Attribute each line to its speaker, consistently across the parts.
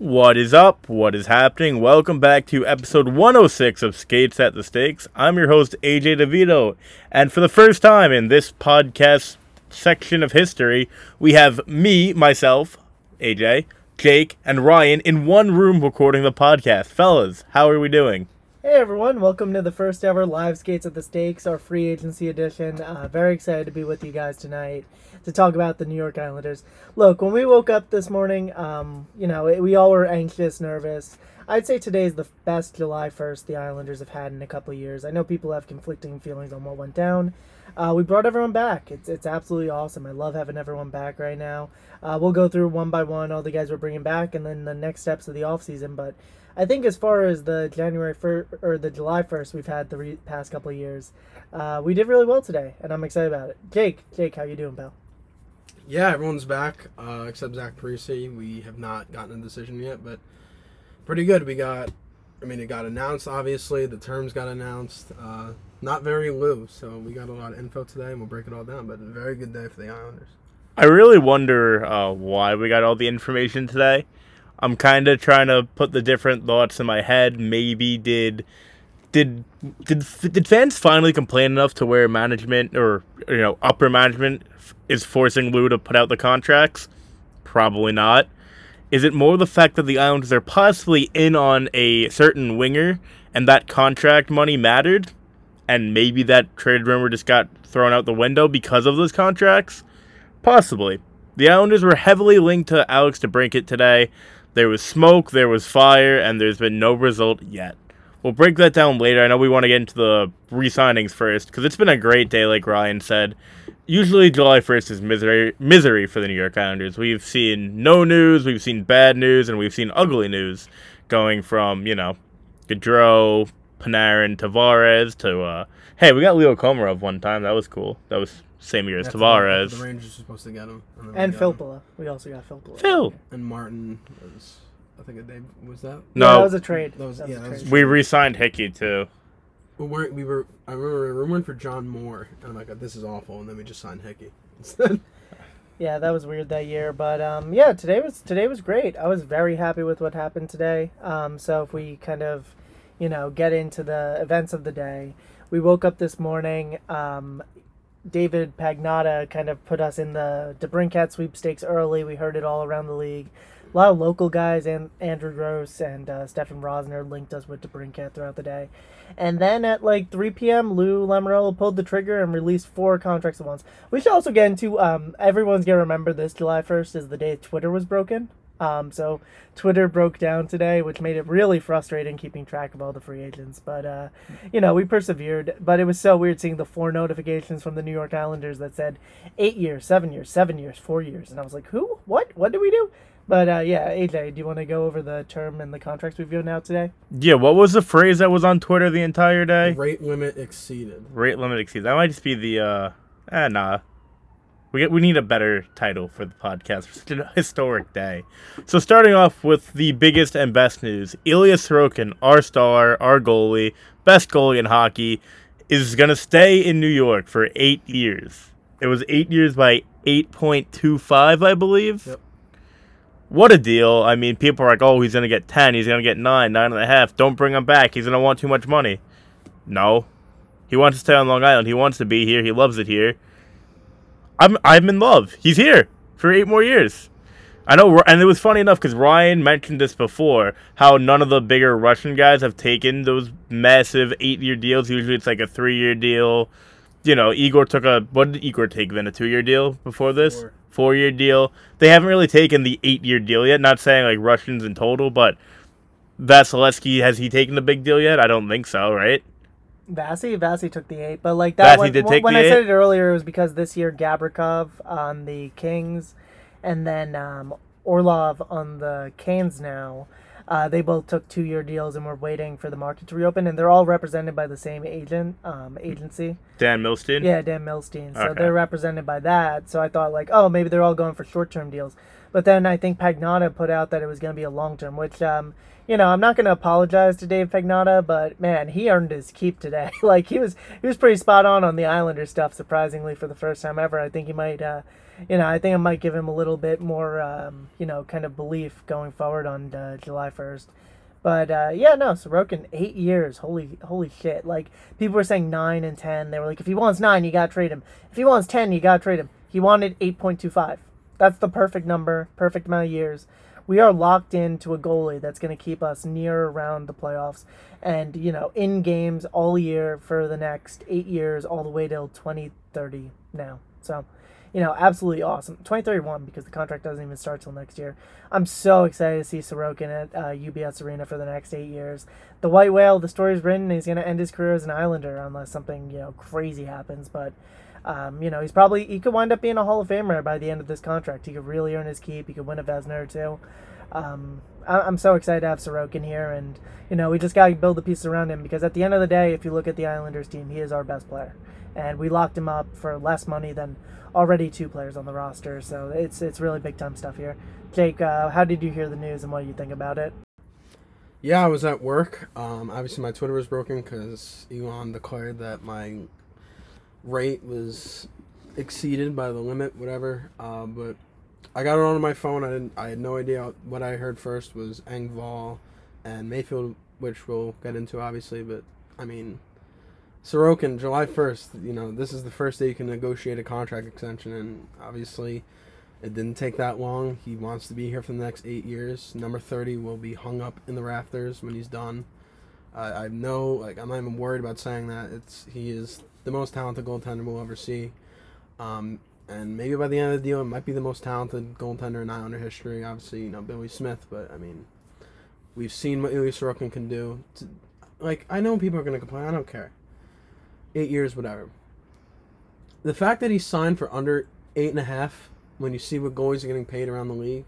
Speaker 1: What is up? What is happening? Welcome back to episode 106 of Skates at the Stakes. I'm your host, AJ DeVito, and for the first time in this podcast section of history, we have me, myself, AJ, Jake, and Ryan in one room recording the podcast. Fellas, how are we doing?
Speaker 2: Hey everyone, welcome to the first ever live Skates at the Stakes, our free agency edition. Uh, very excited to be with you guys tonight to talk about the New York Islanders. Look, when we woke up this morning, um, you know, it, we all were anxious, nervous. I'd say today is the best July 1st the Islanders have had in a couple years. I know people have conflicting feelings on what went down. Uh, we brought everyone back. It's, it's absolutely awesome. I love having everyone back right now. Uh, we'll go through one by one all the guys we're bringing back and then the next steps of the offseason. But I think as far as the January first or the July first we've had the re- past couple years, uh, we did really well today, and I'm excited about it. Jake, Jake, how you doing, pal?
Speaker 3: Yeah, everyone's back uh, except Zach Parise. We have not gotten a decision yet, but pretty good. We got, I mean, it got announced. Obviously, the terms got announced. Uh, not very loose, so we got a lot of info today, and we'll break it all down. But a very good day for the Islanders.
Speaker 1: I really wonder uh, why we got all the information today. I'm kind of trying to put the different thoughts in my head. Maybe did did did did fans finally complain enough to where management or you know upper management is forcing Lou to put out the contracts? Probably not. Is it more the fact that the Islanders are possibly in on a certain winger and that contract money mattered? And maybe that trade rumor just got thrown out the window because of those contracts? Possibly. The Islanders were heavily linked to Alex DeBrincat today. There was smoke, there was fire, and there's been no result yet. We'll break that down later. I know we want to get into the re signings first because it's been a great day, like Ryan said. Usually, July 1st is misery, misery for the New York Islanders. We've seen no news, we've seen bad news, and we've seen ugly news going from, you know, Gaudreau, Panarin, Tavares to, uh, hey, we got Leo Komarov one time. That was cool. That was same year as
Speaker 3: That's
Speaker 1: Tavares.
Speaker 3: The Rangers were supposed to get him. then we
Speaker 2: And
Speaker 3: got him.
Speaker 2: Filppula. We also got Filppula.
Speaker 1: Phil.
Speaker 3: And Martin was, I think a day, was that?
Speaker 2: Yeah,
Speaker 1: No.
Speaker 2: that was a trade.
Speaker 3: That was-
Speaker 2: That
Speaker 3: yeah,
Speaker 2: a
Speaker 3: that was
Speaker 2: trade.
Speaker 1: We re signed Hickey, too.
Speaker 3: We weren't, we were, I remember we were rumored for John Moore, and I'm like, this is awful, and then we just signed Hickey instead.
Speaker 2: Yeah, that was weird that year, but um, yeah, today was today was great. I was very happy with what happened today. Um, so if we kind of, you know, get into the events of the day, we woke up this morning. Um, David Pagnotta kind of put us in the DeBrincat sweepstakes early. We heard it all around the league. A lot of local guys, and Andrew Gross and uh, Stefan Rosner linked us with DeBrincat throughout the day. And then at like 3 p.m., Lou Lamoriello pulled the trigger and released four contracts at once. We should also get into um, everyone's gonna remember this July 1st is the day Twitter was broken. Um, so Twitter broke down today, which made it really frustrating keeping track of all the free agents. But uh, you know, we persevered. But it was so weird seeing the four notifications from the New York Islanders that said eight years, seven years, seven years, four years, and I was like, who? What? What did we do? But uh, yeah, AJ, do you want to go over the term and the contracts we've given out today?
Speaker 1: Yeah, what was the phrase that was on Twitter the entire day?
Speaker 3: Rate limit exceeded.
Speaker 1: Rate limit exceeded. That might just be the uh eh, nah. We get, we need a better title for the podcast. It's a historic day. So starting off with the biggest and best news, Ilya Sorokin, our star, our goalie, best goalie in hockey, is gonna stay in New York for eight years. It was eight years by eight point two five, I believe.
Speaker 3: Yep.
Speaker 1: What a deal! I mean, people are like, "Oh, he's gonna get ten. He's gonna get nine, nine and a half. Don't bring him back. He's gonna want too much money." No, he wants to stay on Long Island. He wants to be here. He loves it here. I'm I'm in love. He's here for eight more years. I know, and it was funny enough because Ryan mentioned this before. How none of the bigger Russian guys have taken those massive eight-year deals. Usually, it's like a three-year deal. You know, Igor took a what did Igor take then? A two-year deal before this,
Speaker 3: Four.
Speaker 1: Four-year deal. They haven't really taken the eight-year deal yet. Not saying like Russians in total, but Vasilevsky has he taken the big deal yet? I don't think so. Right?
Speaker 2: Vasi, Vasi took the eight, but like that
Speaker 1: Vasi
Speaker 2: one, when,
Speaker 1: take
Speaker 2: when
Speaker 1: the
Speaker 2: I said it earlier, it was because this year Gavrikov on the Kings, and then um, Orlov on the Canes now. Uh, they both took two-year deals, and we're waiting for the market to reopen. And they're all represented by the same agent um, agency.
Speaker 1: Dan Milstein.
Speaker 2: Yeah, Dan Milstein. So
Speaker 1: Okay.
Speaker 2: they're represented by that. So I thought like, oh, maybe they're all going for short-term deals. But then I think Pagnotta put out that it was going to be a long term, which um, you know, I'm not going to apologize to Dave Pagnotta, but man, he earned his keep today. like he was he was pretty spot on on the Islander stuff surprisingly for the first time ever. I think he might uh, you know, I think I might give him a little bit more um, you know, kind of belief going forward on uh, July 1st. But uh, yeah, no, Sorokin eight years. Holy, holy shit! Like people were saying nine and ten. They were like, if he wants nine, you gotta trade him. If he wants ten, you gotta trade him. He wanted eight point two five. That's the perfect number, perfect amount of years. We are locked into a goalie that's going to keep us near around the playoffs, and you know, in games all year for the next eight years, all the way till twenty thirty now. So you know, absolutely awesome. 2031 because the contract doesn't even start till next year. I'm so excited to see Sorokin at uh, UBS Arena for the next eight years. The White Whale, the story's written. He's going to end his career as an Islander unless something you know crazy happens. But um, you know, he's probably he could wind up being a Hall of Famer by the end of this contract. He could really earn his keep. He could win a Vezina or two. Um, I, I'm so excited to have Sorokin here, and you know, we just got to build the pieces around him because at the end of the day, if you look at the Islanders team, he is our best player, and we locked him up for less money than already two players on the roster. So it's it's really big time stuff here. Jake, uh, how did you hear the news and what do you think about it?
Speaker 3: Yeah, I was at work. Um, obviously, my Twitter was broken because Elon declared that my rate was exceeded by the limit, whatever. Uh, but I got it on my phone. I didn't. I had no idea what I heard first was Engvall and Mayfield, which we'll get into obviously. But I mean, Sorokin, July 1st, you know, this is the first day you can negotiate a contract extension, and obviously it didn't take that long. He wants to be here for the next eight years. Number 30 will be hung up in the rafters when he's done. I know, like, I'm not even worried about saying that. It's He is the most talented goaltender we'll ever see. Um, and maybe by the end of the deal, it might be the most talented goaltender in Islander history. Obviously, you know, Billy Smith, but I mean, we've seen what Ilya Sorokin can do. To, like, I know people are going to complain. I don't care eight years, whatever. The fact that he signed for under eight and a half, when you see what goalies are getting paid around the league,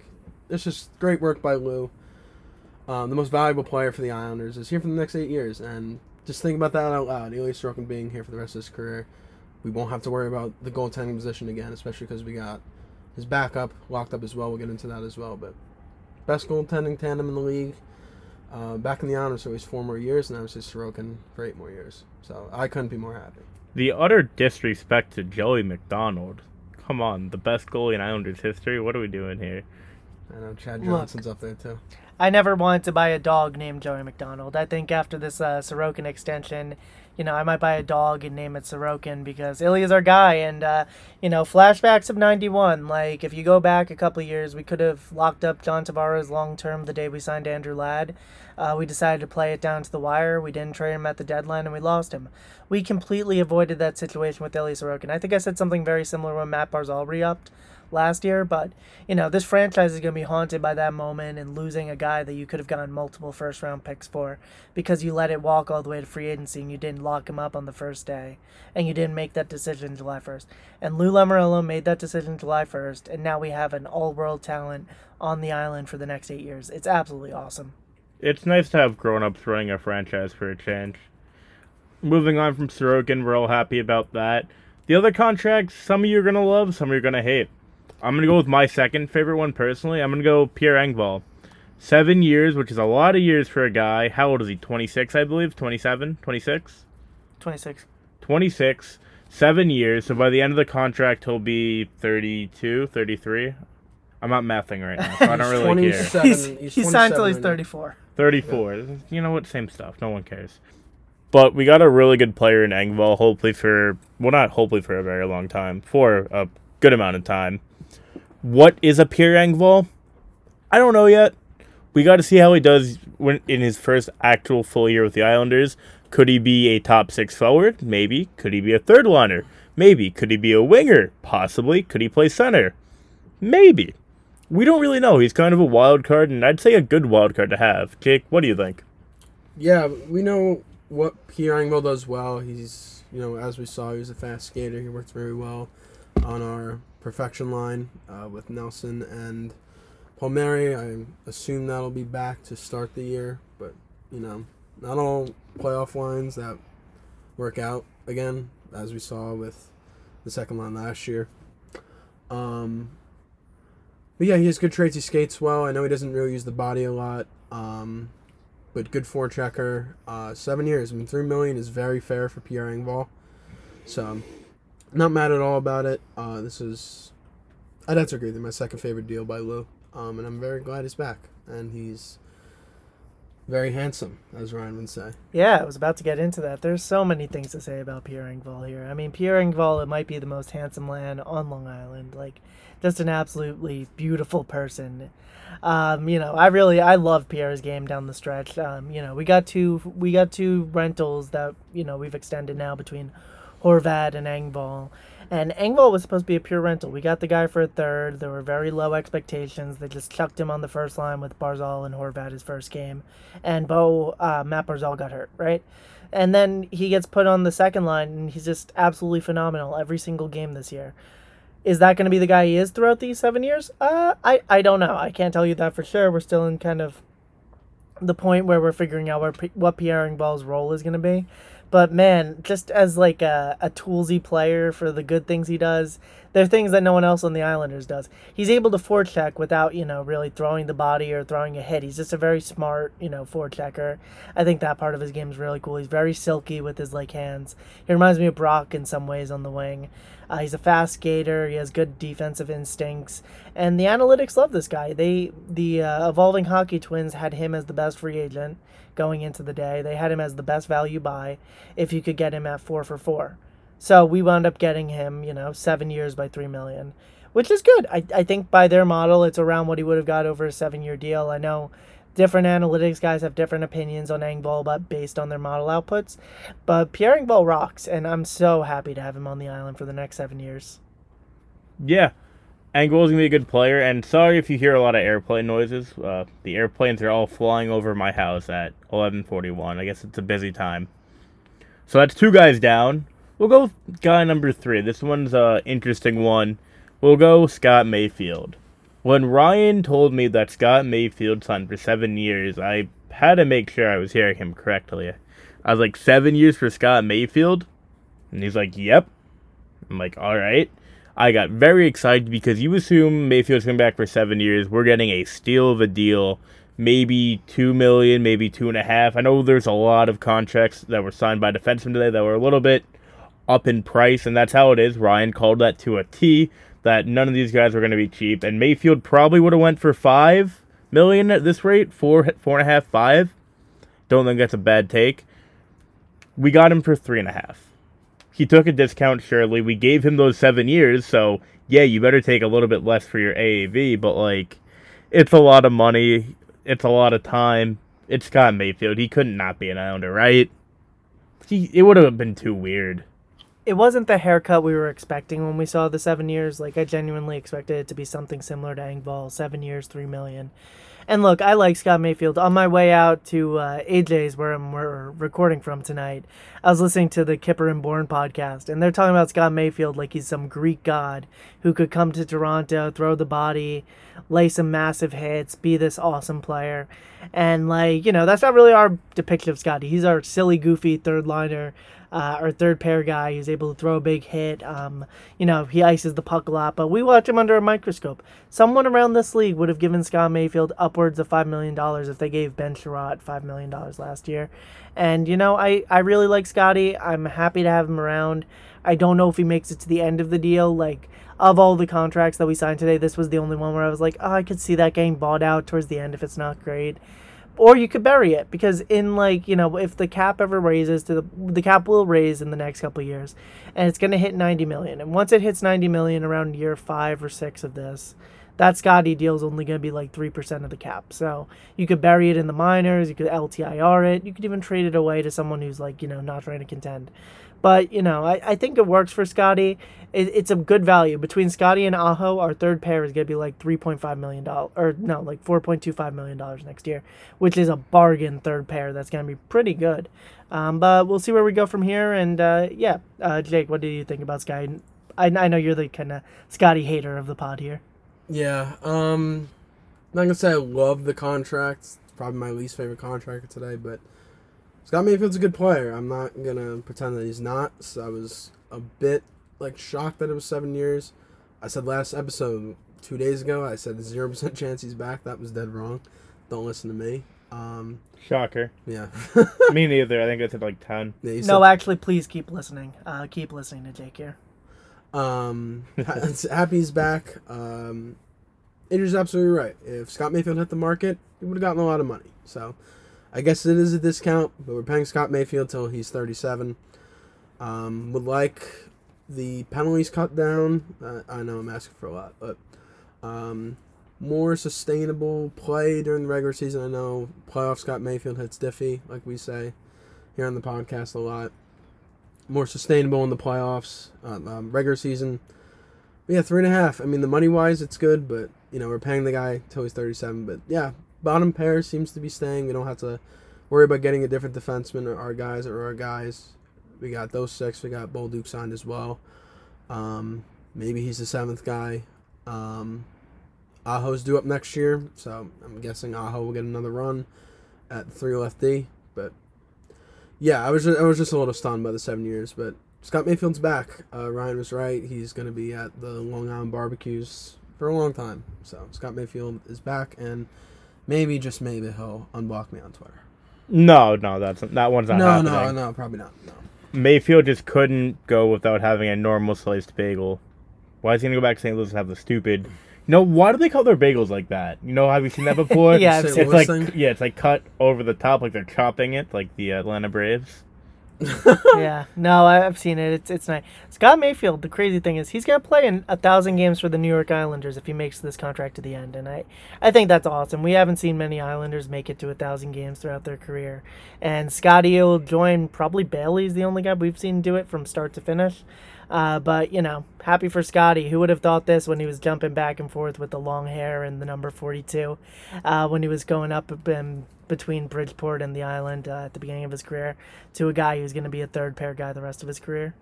Speaker 3: it's just great work by Lou. Um, the most valuable player for the Islanders is here for the next eight years, and just think about that out loud. Ilya Sorokin being here for the rest of his career, we won't have to worry about the goaltending position again, especially because we got his backup locked up as well. We'll get into that as well, but best goaltending tandem in the league. Uh, back in the honors, so he's four more years, and I was just Sorokin for eight more years. So I couldn't be more happy.
Speaker 1: The utter disrespect to Joey MacDonald. Come on, the best goalie in Islanders history. What are we doing here?
Speaker 3: I know Chad Johnson's Look, up there too.
Speaker 2: I never wanted to buy a dog named Joey MacDonald. I think after this uh, Sorokin extension, you know, I might buy a dog and name it Sorokin because Ilya's our guy. And, uh, you know, flashbacks of 91. Like, if you go back a couple years, we could have locked up John Tavares long term the day we signed Andrew Ladd. Uh, we decided to play it down to the wire. We didn't trade him at the deadline and we lost him. We completely avoided that situation with Ilya Sorokin. I think I said something very similar when Matt Barzal re upped last year, but you know, this franchise is going to be haunted by that moment and losing a guy that you could have gotten multiple first round picks for because you let it walk all the way to free agency and you didn't lock him up on the first day and you didn't make that decision July 1st. And Lou Lamoriello made that decision July 1st, and now we have an all world talent on the island for the next eight years. It's absolutely awesome.
Speaker 1: It's nice to have grown ups running a franchise for a change. Moving on from Sorokin, we're all happy about that. The other contracts, some of you are going to love, some of you are going to hate. I'm gonna go with my second favorite one personally. I'm gonna go Pierre Engvall. Seven years, which is a lot of years for a guy. How old is he? 26, I believe. 27, 26.
Speaker 2: 26.
Speaker 1: 26. Seven years. So by the end of the contract, he'll be 32, 33. I'm not mathing right now, so I don't really care.
Speaker 2: He's, he's, he's signed till he's 34.
Speaker 1: 34. Yeah. You know what? Same stuff. No one cares. But we got a really good player in Engvall, hopefully for, well, not hopefully for a very long time, for a good amount of time. What is a Pierre Engvall? I don't know yet. We got to see how he does when in his first actual full year with the Islanders. Could he be a top six forward? Maybe. Could he be a third liner? Maybe. Could he be a winger? Possibly. Could he play center? Maybe. We don't really know. He's kind of a wild card, and I'd say a good wild card to have. Jake, what do you think?
Speaker 3: Yeah, we know what Pierre Engvall does well. He's, you know, as we saw, he's a fast skater. He works very well on our perfection line uh, with Nelson and Palmieri. I assume that'll be back to start the year, but you know, not all playoff lines that work out again, as we saw with the second line last year. Um, But yeah, he has good traits. He skates well. I know he doesn't really use the body a lot. Um, but good forechecker. Uh, seven years. I mean, three million is very fair for Pierre Engvall. So, not mad at all about it. Uh, this is, I'd have to agree. My second favorite deal by Lou. Um, and I'm very glad he's back. And he's very handsome, as Ryan would say.
Speaker 2: Yeah, I was about to get into that. There's so many things to say about Pierre Engvall here. I mean, Pierre Engvall, it might be the most handsome man on Long Island. Like, just an absolutely beautiful person. Um, you know, I really I love Pierre's game down the stretch. Um, you know, we got two we got two rentals that you know we've extended now between Horvat and Engvall. And Engvall was supposed to be a pure rental. We got the guy for a third. There were very low expectations. They just chucked him on the first line with Barzal and Horvat his first game. And Bo, uh, Matt Barzal got hurt, right? And then he gets put on the second line, and he's just absolutely phenomenal every single game this year. Is that going to be the guy he is throughout these seven years? Uh, I, I don't know. I can't tell you that for sure. We're still in kind of the point where we're figuring out where, what Pierre Engvall's role is going to be. But man, just as like a, a toolsy player for the good things he does, there are things that no one else on the Islanders does. He's able to forecheck without, you know, really throwing the body or throwing a hit. He's just a very smart, you know, forechecker. I think that part of his game is really cool. He's very silky with his like hands. He reminds me of Brock in some ways on the wing. Uh, he's a fast skater. He has good defensive instincts, and the analytics love this guy. They the uh, evolving hockey twins had him as the best free agent going into the day. They had him as the best value buy if you could get him at four for four. So we wound up getting him, you know, seven years by three million, which is good. I, I think by their model, it's around what he would have got over a seven year deal. I know different analytics guys have different opinions on Engvall, but based on their model outputs. But Pierre Engvall rocks, and I'm so happy to have him on the island for the next seven years.
Speaker 1: Yeah, Engvall's gonna be a good player, and sorry if you hear a lot of airplane noises. Uh, the airplanes are all flying over my house at 11:41. I guess it's a busy time. So that's two guys down. We'll go guy number three. This one's a interesting one. We'll go Scott Mayfield. When Ryan told me that Scott Mayfield signed for seven years, I had to make sure I was hearing him correctly. I was like, seven years for Scott Mayfield? And he's like, yep. I'm like, all right. I got very excited because you assume Mayfield's coming back for seven years. We're getting a steal of a deal, maybe two million, maybe two and a half. I know there's a lot of contracts that were signed by defensemen today that were a little bit up in price, and that's how it is. Ryan called that to a T. That none of these guys were going to be cheap, and Mayfield probably would have went for five million at this rate, four, four and a half, five. Don't think that's a bad take. We got him for three and a half he took a discount, surely. We gave him those seven years, so yeah, you better take a little bit less for your AAV, but like, it's a lot of money. It's a lot of time. It's Scott Mayfield. He couldn't not be an Islander, right? He, it would have been too weird.
Speaker 2: It wasn't the haircut we were expecting when we saw the seven years. Like, I genuinely expected it to be something similar to Engvall, seven years, three million. And look, I like Scott Mayfield. On my way out to uh, AJ's, where I'm we're recording from tonight, I was listening to the Kyper and Bourne podcast, and they're talking about Scott Mayfield like he's some Greek god who could come to Toronto, throw the body, lay some massive hits, be this awesome player. And, like, you know, that's not really our depiction of Scotty. He's our silly, goofy third liner uh, our third pair guy. who's able to throw a big hit. Um, you know, he ices the puck a lot, but we watch him under a microscope. Someone around this league would have given Scott Mayfield upwards of $5 million if they gave Ben Chiarot $5 million last year. And, you know, I, I really like Scotty. I'm happy to have him around. I don't know if he makes it to the end of the deal. Like, of all the contracts that we signed today, this was the only one where I was like, oh, I could see that getting bought out towards the end if it's not great or you could bury it because in like you know if the cap ever raises to the the cap will raise in the next couple years and it's to hit 90 million and once it hits 90 million around year 5 or 6 of this that Scotty deal is only going to be like 3% of the cap. So you could bury it in the minors, you could LTIR it, you could even trade it away to someone who's like, you know, not trying to contend. But, you know, I, I think it works for Scotty. It, it's a good value. Between Scotty and Aho, our third pair is going to be like $3.5 million, or no, like $4.25 million next year, which is a bargain third pair that's going to be pretty good. Um, but we'll see where we go from here. And uh, yeah, uh, Jake, what do you think about Scotty? I, I know you're the kind of Scotty hater of the pod here.
Speaker 3: Yeah, um, I'm not gonna say I love the contract. It's probably my least favorite contract today, but Scott Mayfield's a good player. I'm not gonna pretend that he's not. So I was a bit like shocked that it was seven years. I said last episode, two days ago. I said zero percent chance he's back. That was dead wrong. Don't listen to me. Um,
Speaker 1: Shocker.
Speaker 3: yeah.
Speaker 1: Me neither. I think it's at like ten.
Speaker 3: yeah you
Speaker 2: No, actually, please keep listening. Uh, keep listening to Jake here.
Speaker 3: Um, ha- happy he's back. Um, Andrew's absolutely right. If Scott Mayfield hit the market, he would have gotten a lot of money. So, I guess it is a discount, but we're paying Scott Mayfield till he's 37. Um, would like the penalties cut down. Uh, I know I'm asking for a lot, but um, more sustainable play during the regular season. I know playoff Scott Mayfield hits diffy, like we say here on the podcast a lot more sustainable in the playoffs, uh, um, regular season. But yeah, three and a half. I mean, the money wise, it's good, but you know we're paying the guy till he's thirty seven. But yeah, bottom pair seems to be staying. We don't have to worry about getting a different defenseman or our guys or our guys. We got those six. We got Bolduc signed as well. Um, maybe he's the seventh guy. Um, Aho's due up next year, so I'm guessing Aho will get another run at three lefty. But yeah, I was just, I was just a little stunned by the seven years, but Scott Mayfield's back. Uh, Ryan was right. He's going to be at the Long Island barbecues for a long time. So Scott Mayfield is back, and maybe just maybe he'll unblock me on Twitter.
Speaker 1: No, no, that's that one's not
Speaker 3: no,
Speaker 1: happening.
Speaker 3: no, no, probably not. No.
Speaker 1: Mayfield just couldn't go without having a normal sliced bagel. Why is he gonna go back to St. Louis and have the stupid? You know why do they call their bagels like that? You know, have you seen that before?
Speaker 2: Yeah, I've
Speaker 3: St.
Speaker 2: seen
Speaker 1: it's like
Speaker 3: thing?
Speaker 1: yeah, it's like cut over the top, like they're chopping it, like the Atlanta Braves.
Speaker 2: yeah, no, I've seen it. It's it's nice. Scott Mayfield. The crazy thing is, he's gonna play in a thousand games for the New York Islanders if he makes this contract to the end, and I, I think that's awesome. We haven't seen many Islanders make it to a thousand games throughout their career, and Scotty will join. Probably Bailey's the only guy we've seen do it from start to finish. Uh, but you know, happy for Scotty. Who would have thought this when he was jumping back and forth with the long hair and the number forty-two, uh, when he was going up in, between Bridgeport and the island uh, at the beginning of his career, to a guy who's going to be a third pair guy the rest of his career.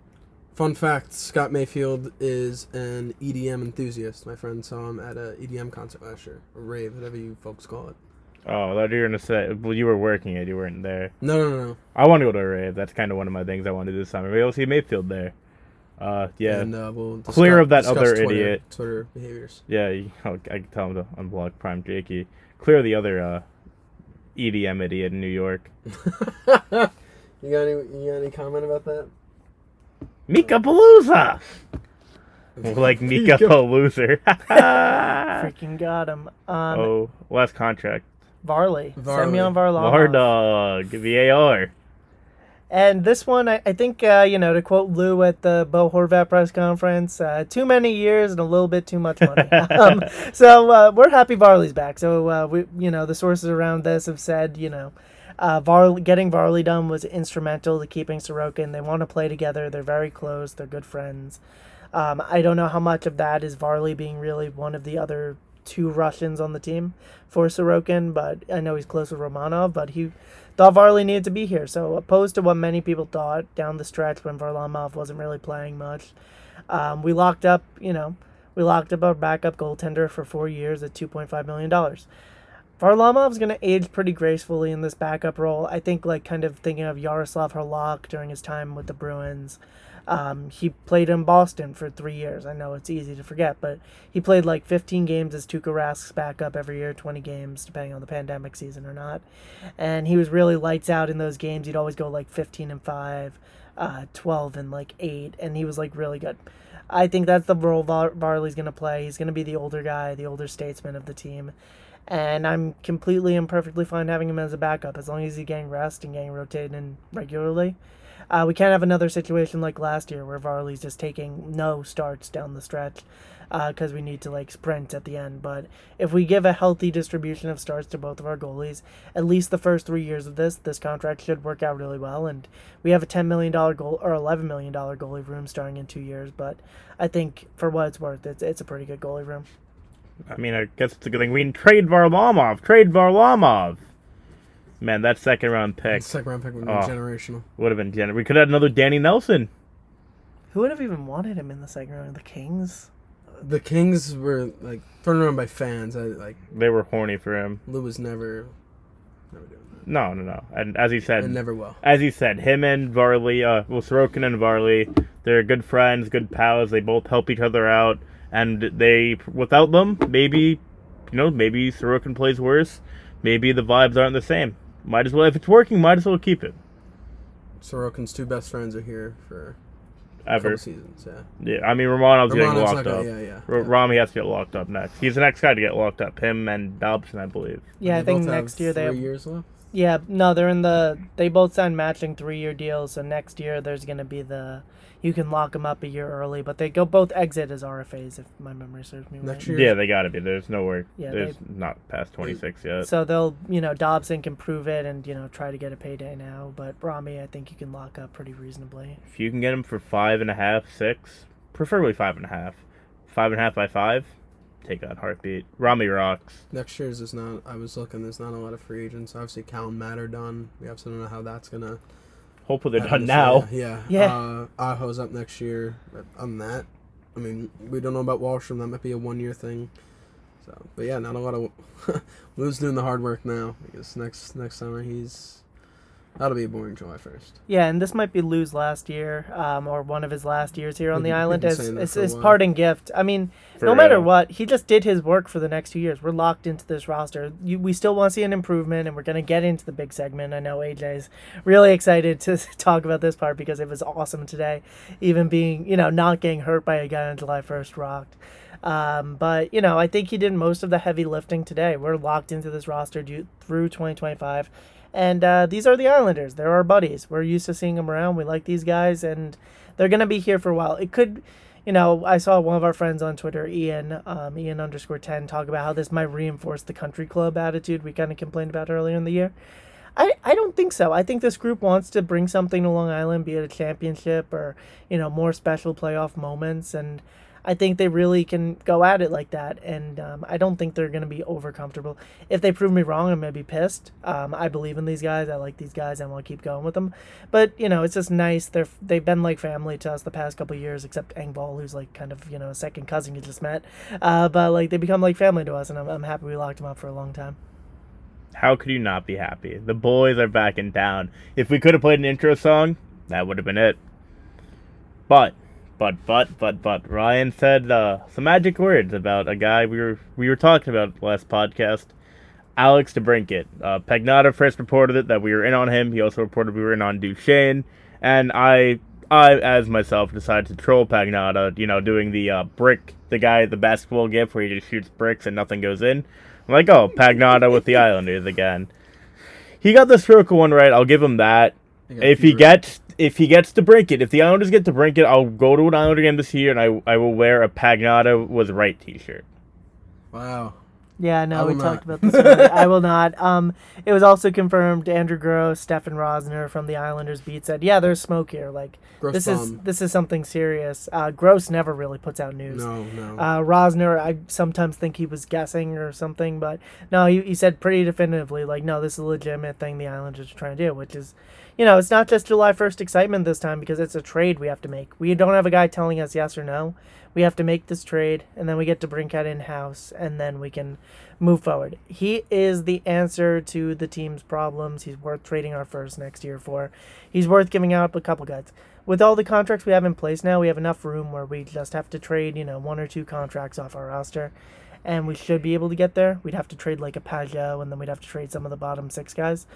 Speaker 3: Fun fact: Scott Mayfield is an EDM enthusiast. My friend saw him at a EDM concert last year, or rave, whatever you folks call it.
Speaker 1: Oh, I thought you were gonna say well, you were working it, you weren't there.
Speaker 3: No, no, no, no.
Speaker 1: I want to go to a rave. That's kind of one of my things I want to do this summer. Maybe I'll see Mayfield there. Uh, yeah,
Speaker 3: And uh, we'll discuss,
Speaker 1: Clear of that other
Speaker 3: Twitter,
Speaker 1: idiot.
Speaker 3: Twitter behaviors.
Speaker 1: yeah. you- I can tell him to unblock Prime Jakey. Clear the other uh, EDM idiot in New York.
Speaker 3: you got any? You got any comment about that?
Speaker 1: Mika Palooza. like Mika Palooza.
Speaker 2: Freaking got him. Um,
Speaker 1: oh, last contract.
Speaker 2: Varley,
Speaker 3: Varley.
Speaker 2: Semyon Varlamov.
Speaker 1: War dog. VAR.
Speaker 2: And this one, I, I think, uh, you know, to quote Lou at the Bo Horvat press conference, uh, too many years and a little bit too much money. um, so uh, we're happy Varley's back. So, uh, we, you know, the sources around this have said, you know, uh, Varley, getting Varley done was instrumental to keeping Sorokin. They want to play together. They're very close. They're good friends. Um, I don't know how much of that is Varley being really one of the other two Russians on the team for Sorokin, but I know he's close with Romanov, but he thought Varley needed to be here. So opposed to what many people thought down the stretch when Varlamov wasn't really playing much, um, we locked up, you know, we locked up our backup goaltender for four years at $2.5 million. Varlamov's going to age pretty gracefully in this backup role. I think, like, kind of thinking of Jaroslav Halak during his time with the Bruins. Um, he played in Boston for three years. I know it's easy to forget, but he played like 15 games as Tuukka Rask's backup every year, 20 games, depending on the pandemic season or not. And he was really lights out in those games. He'd always go like 15 and 5, uh, 12 and like 8, and he was like really good. I think that's the role Var- Varley's going to play. He's going to be the older guy, the older statesman of the team. And I'm completely and perfectly fine having him as a backup as long as he's getting rest and getting rotated in regularly. Uh, we can't have another situation like last year where Varley's just taking no starts down the stretch because we need to like sprint at the end. But if we give a healthy distribution of starts to both of our goalies, at least the first three years of this, this contract should work out really well. And we have a ten million dollar goal or eleven million dollar goalie room starting in two years. But I think for what it's worth, it's it's a pretty good goalie room.
Speaker 1: I mean, I guess it's a good thing we can trade Varlamov. Trade Varlamov. Man, that second round pick
Speaker 3: Second round pick would be
Speaker 1: Oh.
Speaker 3: generational.
Speaker 1: would have been gen- We could have had another Danny Nelson.
Speaker 2: Who would have even wanted him in the second round? The Kings.
Speaker 3: The Kings were like thrown around by fans. I like
Speaker 1: They were horny for him.
Speaker 3: Lou was never, never doing that,
Speaker 1: No, no, no. And as he said,
Speaker 3: and never will.
Speaker 1: as he said, him and Varley, uh, well, Sorokin and Varley, they're good friends, good pals. They both help each other out. and they without them, maybe you know, maybe Sorokin plays worse. Maybe the vibes aren't the same. Might as well if it's working, might as well keep it.
Speaker 3: Sorokin's two best friends are here for a
Speaker 1: Ever.
Speaker 3: couple seasons. Yeah.
Speaker 1: Yeah, I mean Romanov's getting locked
Speaker 3: not
Speaker 1: up.
Speaker 3: gonna- yeah, yeah,
Speaker 1: R-
Speaker 3: yeah.
Speaker 1: Rami has to get locked up next. He's the next guy to get locked up. Him and Dobson, I believe.
Speaker 2: Yeah, I think next year they
Speaker 3: three
Speaker 2: have.
Speaker 3: years left.
Speaker 2: Yeah, no, they're in the. They both signed matching three-year deals, so next year there's gonna be the. You can lock them up a year early, but they go both exit as RFAs if my memory serves me right.
Speaker 3: Next year.
Speaker 1: Yeah, they got to be. There's nowhere.
Speaker 2: Yeah,
Speaker 1: there's not past 26 yet.
Speaker 2: So they'll, you know, Dobson can prove it and you know try to get a payday now, but Rami, I think you can lock up pretty reasonably.
Speaker 1: If you can get him for five and a half, six, preferably five and a half, five and a half by five, take that heartbeat. Rami rocks.
Speaker 3: Next year's is not. I was looking. There's not a lot of free agents. Obviously, Callum Matter done. We have to know how that's gonna.
Speaker 1: Hopefully they're done
Speaker 3: year.
Speaker 1: now.
Speaker 3: Yeah.
Speaker 2: Yeah.
Speaker 3: Uh, Aho's up next year. But on that, I mean, we don't know about Wahlstrom. That might be a one-year thing. So, but yeah, not a lot of. Lou's doing the hard work now because next next summer he's. That'll be a boring July first.
Speaker 2: Yeah, and this might be Lou's last year, um, or one of his last years here on the island as, as his parting gift. I mean,
Speaker 1: For
Speaker 2: no matter
Speaker 1: real.
Speaker 2: what, he just did his work for the next two years. We're locked into this roster. You, we still want to see an improvement, and we're going to get into the big segment. I know AJ's really excited to talk about this part because it was awesome today, even being, you know, not getting hurt by a guy on July 1st rocked. Um, but, you know, I think he did most of the heavy lifting today. We're locked into this roster due, through 2025. And uh, these are the Islanders. They're our buddies. We're used to seeing them around. We like these guys, and they're going to be here for a while. It could you know, I saw one of our friends on Twitter, Ian, um, Ian underscore 10, talk about how this might reinforce the country club attitude we kind of complained about earlier in the year. I, I don't think so. I think this group wants to bring something to Long Island, be it a championship or, you know, more special playoff moments. And I think they really can go at it like that. And um, I don't think they're going to be over comfortable. If they prove me wrong, I'm going to be pissed. Um, I believe in these guys. I like these guys. I want to keep going with them. But, you know, it's just nice. They're, they've been like family to us the past couple years, except Engvall, who's like kind of, you know, a second cousin you just met. Uh, but, like, they become like family to us. And I'm, I'm happy we locked them up for a long time.
Speaker 1: How could you not be happy? The boys are back in town. If we could have played an intro song, that would have been it. But, but, but, but, but, Ryan said uh, some magic words about a guy we were we were talking about last podcast, Alex DeBrincat. Uh, Pagnotta first reported it that we were in on him. He also reported we were in on Duchene, and I, I as myself decided to troll Pagnotta. You know, doing the uh, brick, the guy at the basketball gif where he just shoots bricks and nothing goes in. I'm like, oh, Pagnotta with the Islanders again. He got the Stroker one right. I'll give him that. If he gets if he gets DeBrincat, if the Islanders get DeBrincat, I'll go to an Islander game this year and I I will wear a Pagnotta was right T-shirt.
Speaker 3: Wow.
Speaker 2: Yeah, no, we
Speaker 3: will
Speaker 2: talked about this. I will not. Um, it was also confirmed. Andrew Gross, Stefan Rosner from the Islanders beat said, "Yeah, there's smoke here. Like
Speaker 3: Gross
Speaker 2: this is this is something serious." Uh, Gross never really puts out news.
Speaker 3: No, no.
Speaker 2: Uh, Rosner, I sometimes think he was guessing or something, but no, he, he said pretty definitively, like, no, this is a legitimate thing the Islanders are trying to do, which is, you know, it's not just July 1st excitement this time because it's a trade we have to make. We don't have a guy telling us yes or no. We have to make this trade, and then we get DeBrincat in house, and then we can move forward. He is the answer to the team's problems. He's worth trading our first next year for. He's worth giving out a couple guys with all the contracts we have in place now, we have enough room where we just have to trade, you know, one or two contracts off our roster, and we should be able to get there. We'd have to trade like a Pageau, and then we'd have to trade some of the bottom six guys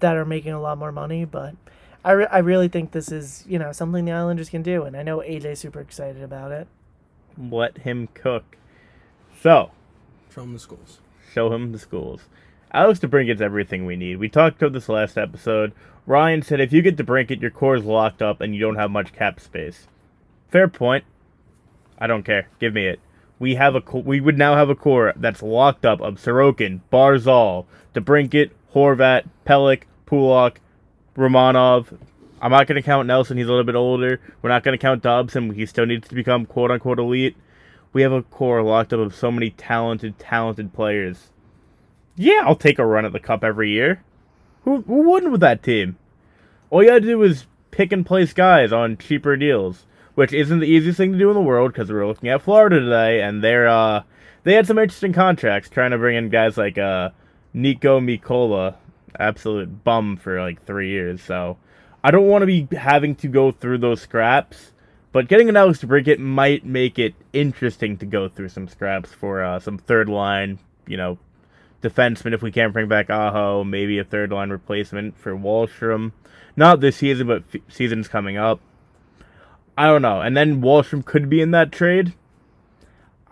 Speaker 2: that are making a lot more money. But I, re- I really think this is, you know, something the Islanders can do, and I know AJ's super excited about it.
Speaker 1: Let him cook. So,
Speaker 3: From the schools.
Speaker 1: show him the schools. Alex DeBrincat's everything we need. We talked about this last episode. Ryan said if you get DeBrincat, your core is locked up and you don't have much cap space. Fair point. I don't care. Give me it. We have a co- we would now have a core that's locked up of Sorokin, Barzal, DeBrincat, Horvat, Pelech, Pulock, Romanov. I'm not going to count Nelson. He's a little bit older. We're not going to count Dobson. He still needs to become quote unquote elite. We have a core locked up of so many talented, talented players. Yeah, I'll take a run at the cup every year. Who, who wouldn't with that team? All you gotta do is pick and place guys on cheaper deals, which isn't the easiest thing to do in the world because we were looking at Florida today, and they're uh they had some interesting contracts trying to bring in guys like uh Niko Mikkola, absolute bum for like three years. So I don't want to be having to go through those scraps, But getting an Alex DeBrincat might make it interesting to go through some scraps for uh, some third line, you know, defenseman if we can't bring back Aho, maybe a third line replacement for Wahlstrom. Not this season, but f- seasons coming up. I don't know. And then Wahlstrom could be in that trade.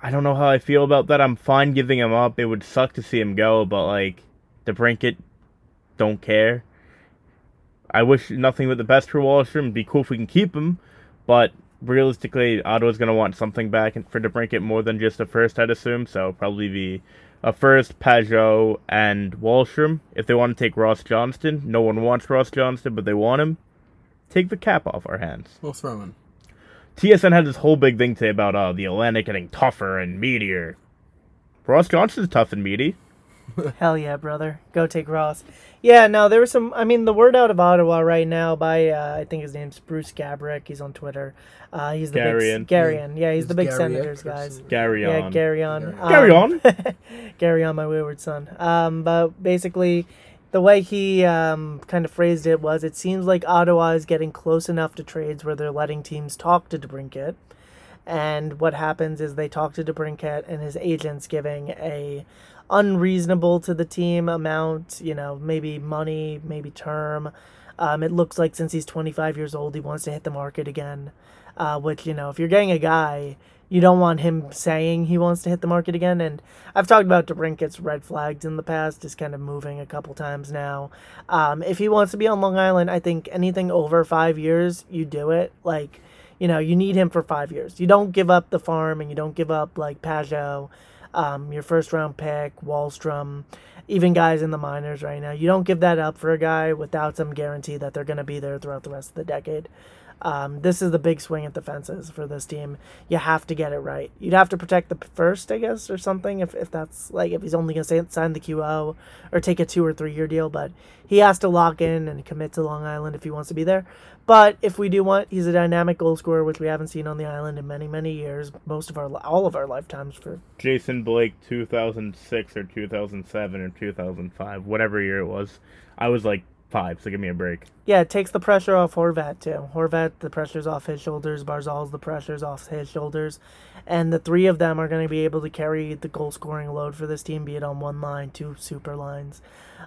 Speaker 1: I don't know how I feel about that. I'm fine giving him up. It would suck to see him go, but like DeBrincat, don't care. I wish nothing but the best for Wahlstrom. It'd be cool if we can keep him, but realistically, Ottawa's going to want something back for DeBrincat more than just a first, I'd assume. So probably be a first, Pageau, and Wahlstrom. If they want to take Ross Johnston, no one wants Ross Johnston, but they want him. Take the cap off our hands.
Speaker 3: We'll throw in.
Speaker 1: TSN had this whole big thing today about uh, the Atlantic getting tougher and meatier. Ross Johnston's tough and meaty.
Speaker 2: Hell yeah, brother. Go take Ross. Yeah, no, there was some. I mean, the word out of Ottawa right now by uh, I think his name's Bruce Garrioch. He's on Twitter. Uh, he's the
Speaker 1: Garion.
Speaker 2: big Garion. Yeah, he's
Speaker 3: It's
Speaker 2: the big
Speaker 3: Gary
Speaker 2: Senators guys.
Speaker 1: Gary
Speaker 2: Yeah,
Speaker 1: on.
Speaker 2: Gary on.
Speaker 3: Gary
Speaker 1: on.
Speaker 2: Gary on, my wayward son. Um, but basically, the way he um, kind of phrased it was, it seems like Ottawa is getting close enough to trades where they're letting teams talk to DeBrincat, and what happens is they talk to DeBrincat and his agents giving a unreasonable to the team amount, you know, maybe money, maybe term. Um, it looks like since he's 25 years old, he wants to hit the market again. Uh, which you know, if you're getting a guy, you don't want him saying he wants to hit the market again. And I've talked about DeBrincat's red flags in the past, just kind of moving a couple times now. Um, if he wants to be on Long Island, I think anything over five years, you do it. Like, you know, you need him for five years. You don't give up the farm and you don't give up like Pageau, um, your first round pick, Wahlstrom, even guys in the minors right now. You don't give that up for a guy without some guarantee that they're going to be there throughout the rest of the decade. Um, this is the big swing at the fences for this team. You have to get it right. You'd have to protect the first, I guess, or something. If, if that's like if he's only going to sign the QO or take a two or three year deal, but he has to lock in and commit to Long Island if he wants to be there. But if we do want, he's a dynamic goal scorer, which we haven't seen on the island in many many years, most of our all of our lifetimes for
Speaker 1: Jason Blake 2006 or 2007 or 2005, whatever year it was. I was like five, so give me a break.
Speaker 2: Yeah, it takes the pressure off Horvat too. Horvat, the pressure's off his shoulders. Barzal's the pressure's off his shoulders, and the three of them are going to be able to carry the goal scoring load for this team, be it on one line, two super lines.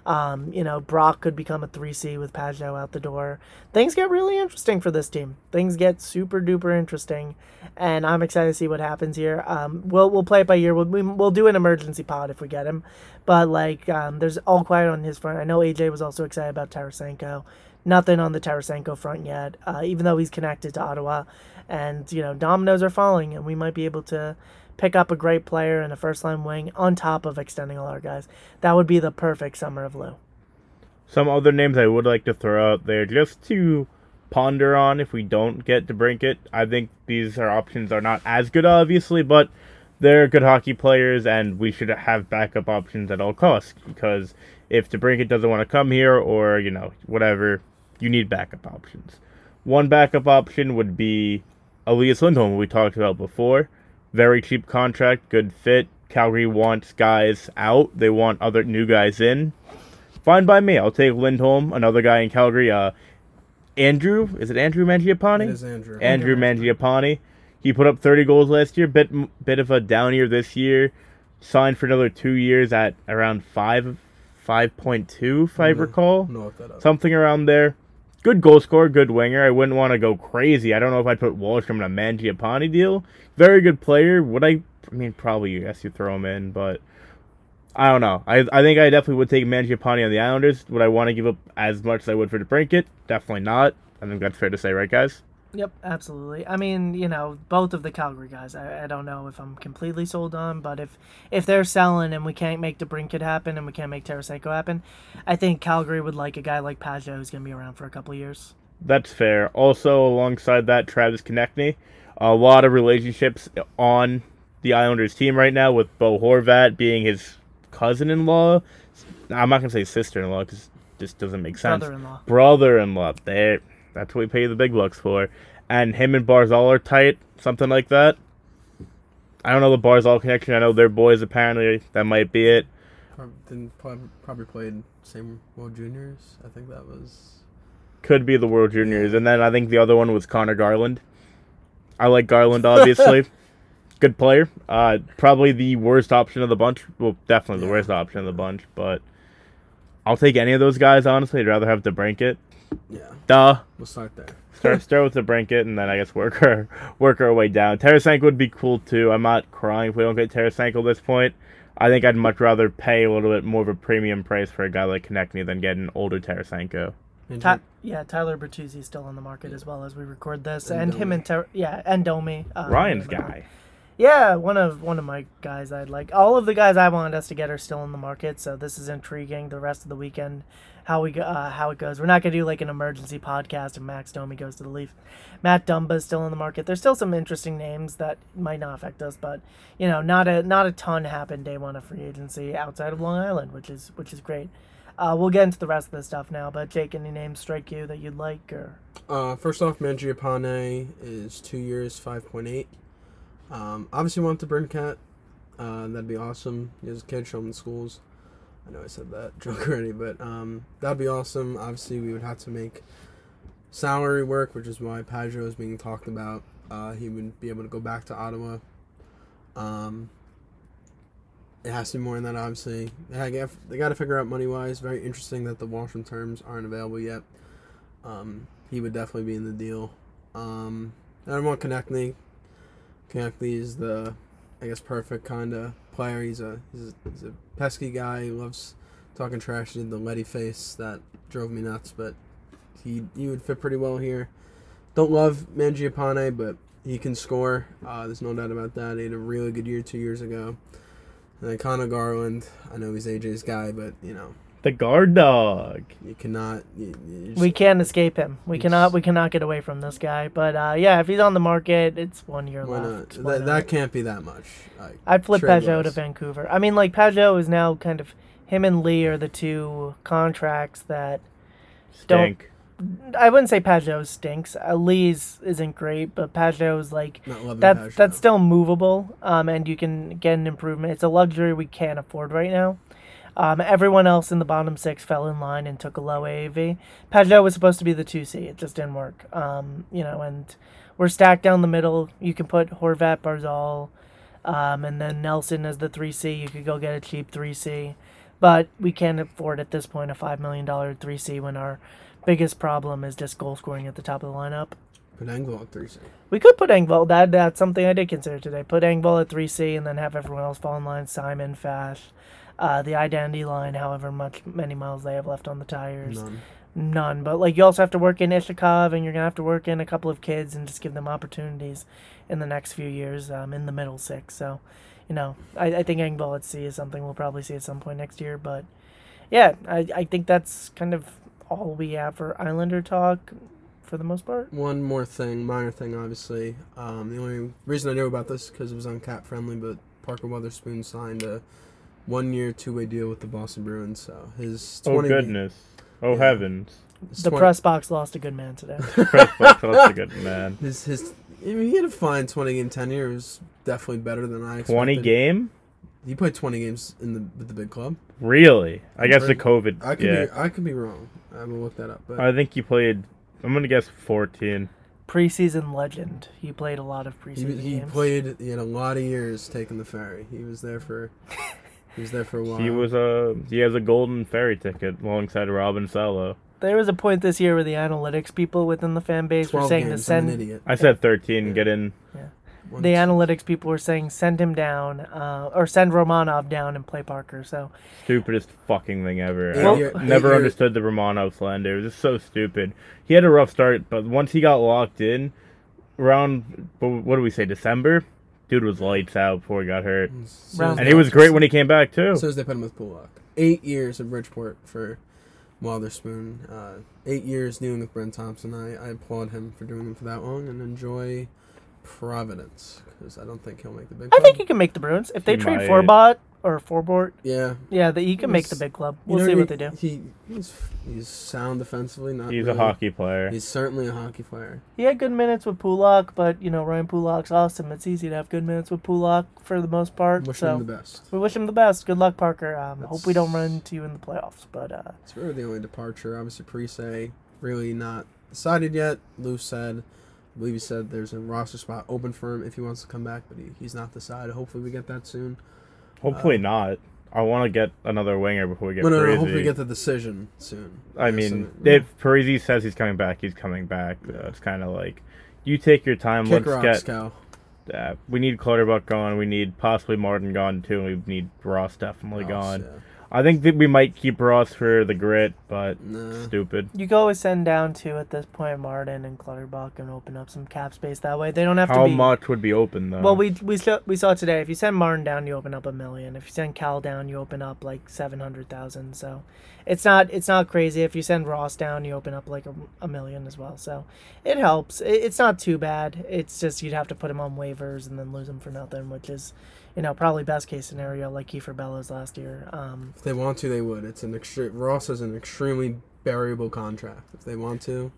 Speaker 2: Um, you know, Brock could become a three C with Pageau out the door. Things get really interesting for this team. Things get super duper interesting, and I'm excited to see what happens here. Um, we'll we'll play it by ear. We'll we, we'll do an emergency pod if we get him, but like um, there's all quiet on his front. I know AJ was also excited about Tarasenko nothing on the Tarasenko front yet, uh, even though he's connected to Ottawa. And, you know, dominoes are falling, and we might be able to pick up a great player and a first line wing on top of extending all our guys. That would be the perfect summer of Lou.
Speaker 1: Some other names I would like to throw out there just to ponder on if we don't get DeBrincat. I think these are options are not as good, obviously, but they're good hockey players, and we should have backup options at all costs. Because if DeBrincat doesn't want to come here, or you know whatever, you need backup options. One backup option would be Elias Lindholm, we talked about before. Very cheap contract, good fit. Calgary wants guys out; they want other new guys in fine by me. I'll take Lindholm, another guy in Calgary. Uh, Andrew, is it Andrew Mangiapane?
Speaker 3: It is Andrew.
Speaker 1: Andrew Mangiapane. He put up 30 goals last year. Bit bit of a down year this year. Signed for another two years at around five, five point two, if I recall,
Speaker 3: No, look
Speaker 1: something around there. Good goal scorer, good winger. I wouldn't want to go crazy. I don't know if I'd put Wahlstrom in a Mangiapane deal. Very good player. Would I? I mean, probably. Yes, you throw him in, but I don't know. I I think I definitely would take Mangiapane on the Islanders. Would I want to give up as much as I would for DeBrincat? Definitely not. I think that's fair to say, right, guys?
Speaker 2: Yep, absolutely. I mean, you know, both of the Calgary guys, I, I don't know if I'm completely sold on, but if if they're selling and we can't make DeBrincat happen and we can't make Tarasenko happen, I think Calgary would like a guy like Pageau who's going to be around for a couple of years.
Speaker 1: That's fair. Also, alongside that, Travis Konecny, a lot of relationships on the Islanders team right now with Bo Horvat being his cousin-in-law. I'm not gonna say sister-in-law because this doesn't make sense.
Speaker 2: Brother-in-law.
Speaker 1: Brother-in-law. There, that's what we pay the big bucks for. And him and Barzal are tight, something like that. I don't know the Barzal connection. I know they're boys. Apparently, that might be it.
Speaker 3: Prob- probably played same World Juniors. I think that was.
Speaker 1: Could be the World Juniors, and then I think the other one was Conor Garland. I like Garland, obviously. Good player. Uh, probably the worst option of the bunch. Well, definitely the
Speaker 3: Yeah.
Speaker 1: worst option of the bunch, but I'll take any of those guys, honestly. I'd rather have DeBrincat.
Speaker 3: Yeah,
Speaker 1: Duh.
Speaker 3: we'll start there.
Speaker 1: Start, start with DeBrincat, and then I guess work our, work our way down. Tarasenko would be cool, too. I'm not crying if we don't get Tarasenko at this point. I think I'd much rather pay a little bit more of a premium price for a guy like Konecny than get an older Tarasenko.
Speaker 3: And
Speaker 2: Ty- yeah, Tyler Bertuzzi is still on the market as well as we record this, and,
Speaker 3: And
Speaker 2: him and Ter- yeah, and Domi. um,
Speaker 1: Ryan's
Speaker 2: you know.
Speaker 1: guy.
Speaker 2: Yeah, one of one of my guys I'd like. All of the guys I wanted us to get are still in the market, so this is intriguing. The rest of the weekend, how we uh, how it goes. We're not gonna do like an emergency podcast if Max Domi goes to the Leaf. Matt Dumba's still in the market. There's still some interesting names that might not affect us, but you know, not a not a ton happened day one of free agency outside of Long Island, which is which is great. Uh, we'll get into the rest of the stuff now, but Jake, any names strike you that you'd like or?
Speaker 3: Uh, first off, Mangiapane is two years, five point eight. Um, obviously want DeBrincat. Uh, that'd be awesome. Has a kid, show him the schools. I know I said that joke already, but um, that'd be awesome. Obviously, we would have to make salary work, which is why Pageau is being talked about. Uh, he would be able to go back to Ottawa. Um, it has to be more than that, obviously. They got, to figure out money wise. Very interesting that the Washington terms aren't available yet. Um, he would definitely be in the deal. Um, I don't want Konecny. Konecny is the, I guess, perfect kind of player. He's a, he's a he's a pesky guy. He loves talking trash. He did the Letty face that drove me nuts, but he he would fit pretty well here. Don't love Mangiapane, but he can score. Uh, there's no doubt about that. He had a really good year two years ago. And then Conor Garland, I know he's AJ's guy, but you know
Speaker 1: The guard dog.
Speaker 3: you cannot. You, you just-
Speaker 2: We can't escape him. We cannot. We cannot get away from this guy. But uh, yeah, if he's on the market, it's one year
Speaker 3: why not?
Speaker 2: left. Why
Speaker 3: That,
Speaker 2: not?
Speaker 3: that can't be that much. Like,
Speaker 2: I'd flip
Speaker 3: trade
Speaker 2: Pageau to. Vancouver. I mean, like Pageau is now kind of him and Lee are the two contracts that Don't-
Speaker 1: Stink.
Speaker 2: I wouldn't say Pageau stinks. Uh, Lee's isn't great, but Pageau's like
Speaker 3: Not loving
Speaker 2: that's
Speaker 3: Pageau.
Speaker 2: that's still movable. Um, and you can get an improvement. It's a luxury we can't afford right now. Um, everyone else in the bottom six fell in line and took a low AAV. Pageau was supposed to be the two C. It just didn't work. Um, you know, and we're stacked down the middle. You can put Horvat, Barzal, um, and then Nelson as the three C. You could go get a cheap three C, but we can't afford at this point a five million dollar three C when our biggest problem is just goal scoring at the top of the lineup.
Speaker 3: Put Engvall at three C.
Speaker 2: We could put Engvall. That that's something I did consider today. Put Engvall at three C and then have everyone else fall in line. Simon, Fash, uh, the identity line. However much many miles they have left on the tires.
Speaker 3: None.
Speaker 2: None. But like you also have to work in Iskhakov and you're gonna have to work in a couple of kids and just give them opportunities in the next few years. Um, in the middle six. So, you know, I, I think Engvall at C is something we'll probably see at some point next year. But yeah, I I think that's kind of all we have for Islander talk for the most part.
Speaker 3: One more thing, minor thing, obviously. Um, the only reason I knew about this because it was on Cap Friendly, but Parker Wotherspoon signed a one-year, two-way deal with the Boston Bruins. So his 20
Speaker 1: Oh
Speaker 3: 20
Speaker 1: goodness. Oh
Speaker 3: Yeah.
Speaker 1: heavens.
Speaker 3: his
Speaker 2: The
Speaker 3: 20
Speaker 2: press box lost a good man today.
Speaker 1: Press box, lost a good man.
Speaker 3: His his. I mean, he had a fine twenty game tenure. It was definitely better than I expected.
Speaker 1: Twenty game?
Speaker 3: He played twenty games in the with the big club.
Speaker 1: Really? I guess the COVID.
Speaker 3: I could
Speaker 1: yeah.
Speaker 3: be I could be wrong. I will look that up. But
Speaker 1: I think he played. I'm gonna guess 14.
Speaker 2: preseason legend. He played a lot of
Speaker 3: he,
Speaker 2: preseason
Speaker 3: he
Speaker 2: games.
Speaker 3: played. He had a lot of years taking the ferry. He was there for. he was there for a while.
Speaker 1: He was a. He has a golden ferry ticket alongside Robin Salo.
Speaker 2: There was a point this year where the analytics people within the fan base were
Speaker 3: twelve
Speaker 2: saying to
Speaker 3: games. I'm an
Speaker 2: send
Speaker 3: idiot.
Speaker 1: I said 13. Get in.
Speaker 3: One,
Speaker 2: the
Speaker 3: two-
Speaker 2: analytics people were saying send him down uh, or send Romanov down and play Parker. So
Speaker 1: Stupidest fucking thing ever. I
Speaker 3: Well-
Speaker 1: don't-
Speaker 3: Eight
Speaker 1: never
Speaker 3: year-
Speaker 1: understood the Romanov slander. It was just so stupid. He had a rough start, but once he got locked in, around what what do we say December, dude was lights out before he got hurt,
Speaker 3: So
Speaker 1: and he was great when he came back too.
Speaker 3: So as they put him with Pulock. Eight years of Bridgeport for Wotherspoon. Uh, eight years dealing with Brent Thompson. I, I applaud him for doing them for that long and enjoy Providence because I don't think he'll make the big.
Speaker 2: I think he can make the Bruins if they
Speaker 1: He
Speaker 2: trade
Speaker 1: might.
Speaker 2: Forbot or Forbort.
Speaker 3: Yeah,
Speaker 2: Yeah, the, he can make the big club. We'll
Speaker 3: know
Speaker 2: see
Speaker 3: he-
Speaker 2: what they do.
Speaker 3: He he's he's sound defensively. Not
Speaker 1: He's a hockey player.
Speaker 3: He's certainly a hockey player.
Speaker 2: He had good minutes with Pulock, but you know Ryan Pulock's awesome. It's easy to have good minutes with Pulock for the most part.
Speaker 3: Wish
Speaker 2: so
Speaker 3: him the best.
Speaker 2: we wish him the best. Good luck, Parker. Um, hope we don't run into you in the playoffs. But uh,
Speaker 3: It's really the only departure. Obviously, Parise really not decided yet. Lou said I believe he said there's a roster spot open for him if he wants to come back, but he, he's not decided. Hopefully, we get that soon.
Speaker 1: Hopefully not. I want to get another winger before we get
Speaker 3: No, no, no.
Speaker 1: Parise.
Speaker 3: Hopefully, we get the decision soon.
Speaker 1: I
Speaker 3: Yeah,
Speaker 1: mean,
Speaker 3: so-
Speaker 1: if Parise says he's coming back, he's coming back. Uh, it's kind of like you take your time.
Speaker 3: kick
Speaker 1: let's
Speaker 3: rocks,
Speaker 1: get.
Speaker 3: Cal.
Speaker 1: Uh, we need Clutterbuck gone. We need possibly Martin gone too. We need Ross definitely
Speaker 3: Ross,
Speaker 1: gone.
Speaker 3: yeah.
Speaker 1: I think that we might keep Ross for the grit, but
Speaker 3: Nah.
Speaker 1: stupid.
Speaker 2: You could always send down to at this point Martin and Clutterbuck and open up some cap space that way. They don't have
Speaker 1: How
Speaker 2: to be.
Speaker 1: much would be open though?
Speaker 2: Well, we we saw we saw today. If you send Martin down, you open up a million. If you send Cal down, you open up like seven hundred thousand. So, it's not it's not crazy. If you send Ross down, you open up like a, a million as well. So, it helps. It, it's not too bad. It's just you'd have to put him on waivers and then lose him for nothing, which is, you know, probably best case scenario like Kiefer Bellows last year. Um,
Speaker 3: If they want to, they would. It's an extreme. Ross has an extremely variable contract. If they want to,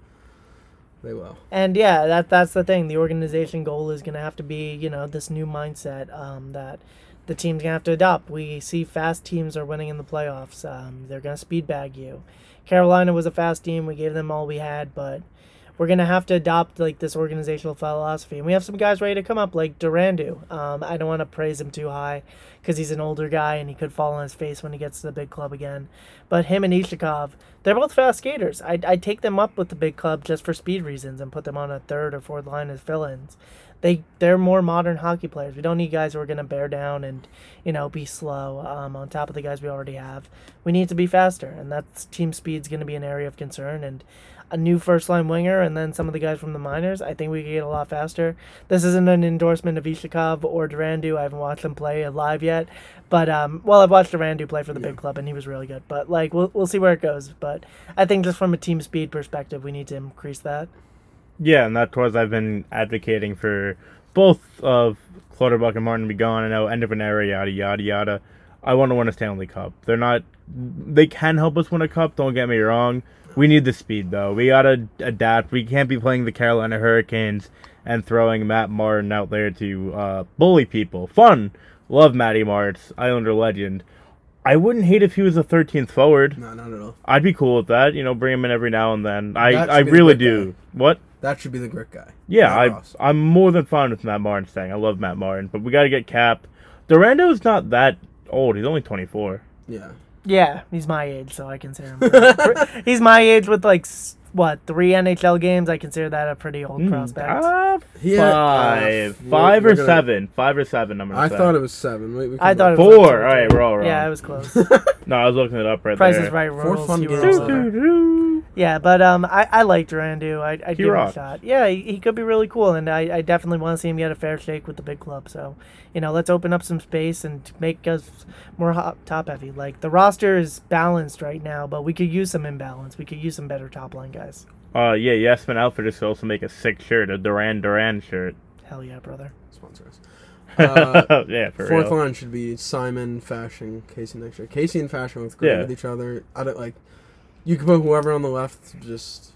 Speaker 3: they will.
Speaker 2: And yeah, that that's the thing. The organization goal is going to have to be, you know, this new mindset um, that the team's going to have to adopt. We see fast teams are winning in the playoffs. Um, they're going to speed bag you. Carolina was a fast team. We gave them all we had, but we're to have to adopt like this organizational philosophy. And we have some guys ready to come up, like Durandeau. Um, I don't want to praise him too high because he's an older guy and he could fall on his face when he gets to the big club again. But him and Iskhakov, they're both fast skaters. I'd, I'd take them up with the big club just for speed reasons and put them on a third or fourth line as fill-ins. They they're more modern hockey players. We don't need guys who are to bear down and you know be slow um, on top of the guys we already have. We need to be faster, and that's team speed's to be an area of concern. And a new first line winger, and then some of the guys from the minors, I think we could get a lot faster. This isn't an endorsement of Iskhakov or Durandeau. I haven't watched them play live yet, but um, well, I've watched Durandeau play for the big club, and he was really good. But like, we'll we'll see where it goes. But I think just from a team speed perspective, we need to increase that.
Speaker 1: Yeah, and that's what I've been advocating for both of Clutterbuck and Martin to be gone. I know end of an era, yada yada yada. I want to win a Stanley Cup. They're not. They can help us win a cup. Don't get me wrong. We need the speed though. We gotta adapt. We can't be playing the Carolina Hurricanes and throwing Matt Martin out there to uh, bully people. Fun. Love Matty Martz, Islander legend. I wouldn't hate if he was a 13th forward.
Speaker 3: No, not at all.
Speaker 1: I'd be cool with that. You know, bring him in every now and then. I, I really do. What?
Speaker 3: That should be the grit guy.
Speaker 1: Yeah, I,
Speaker 3: Ross.
Speaker 1: I'm more than fine with Matt Martin staying. I love Matt Martin, but we got to get Cap. Durandeau's not that old. He's only 24.
Speaker 3: Yeah.
Speaker 2: Yeah, he's my age, so I consider him. he's my age with like s- what three NHL games. I consider that a pretty old
Speaker 1: Hmm,
Speaker 2: prospect.
Speaker 1: uh,
Speaker 3: He had, uh,
Speaker 1: five,
Speaker 3: we're-
Speaker 1: five
Speaker 3: we're
Speaker 1: or
Speaker 3: gonna-
Speaker 1: seven, five or seven. I'm gonna
Speaker 3: I
Speaker 1: say.
Speaker 3: thought it was seven. Wait, we
Speaker 2: I
Speaker 3: can
Speaker 2: thought it
Speaker 3: look.
Speaker 2: was
Speaker 1: four. All right, we're all wrong.
Speaker 2: Yeah, it was close.
Speaker 1: no, I was looking it up right there.
Speaker 2: Price
Speaker 1: there.
Speaker 2: is right
Speaker 3: Four
Speaker 2: rules.
Speaker 3: fun
Speaker 2: you were
Speaker 3: games.
Speaker 2: Yeah, but um, I, I like Durandeau. I I
Speaker 1: He
Speaker 2: give him a shot. Yeah, he, he could be really cool, and I, I definitely want to see him get a fair shake with the big club. So, you know, let's open up some space and make us more hot, top heavy. Like the roster is balanced right now, but we could use some imbalance. We could use some better top line guys.
Speaker 1: Uh, yeah, Yesman Outfitters could also make a sick shirt, a Duran Duran shirt.
Speaker 2: Hell yeah, brother.
Speaker 3: Sponsor us. Uh,
Speaker 1: yeah, for
Speaker 3: Fourth
Speaker 1: real.
Speaker 3: line should be Simon, Fasching, Casey next year. Casey and Fasching look great
Speaker 1: Yeah.
Speaker 3: with each other. I don't like. You can put whoever on the left. Just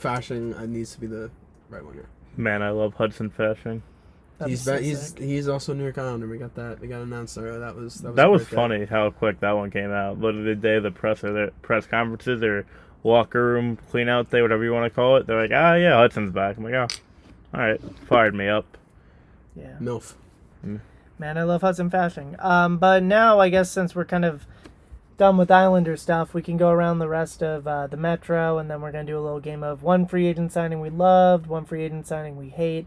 Speaker 3: Fasching uh, needs to be the right winger.
Speaker 1: Man, I love Hudson Fasching.
Speaker 2: That'd
Speaker 3: he's
Speaker 2: be so
Speaker 3: he's he's also New York Islander. We got that. We got announced there. That was that was,
Speaker 1: That was
Speaker 3: great day.
Speaker 1: funny how quick that one came out. Literally the day of the press or the press conferences or locker room clean out day, whatever you want to call it. They're like, ah, yeah, Hudson's back. I'm like, oh, all right, fired me up.
Speaker 2: yeah.
Speaker 3: Milf.
Speaker 2: Man, I love Hudson Fasching. Um, but now I guess since we're kind of done with Islander stuff, we can go around the rest of uh, the Metro, and then we're gonna do a little game of one free agent signing we loved, one free agent signing we hate.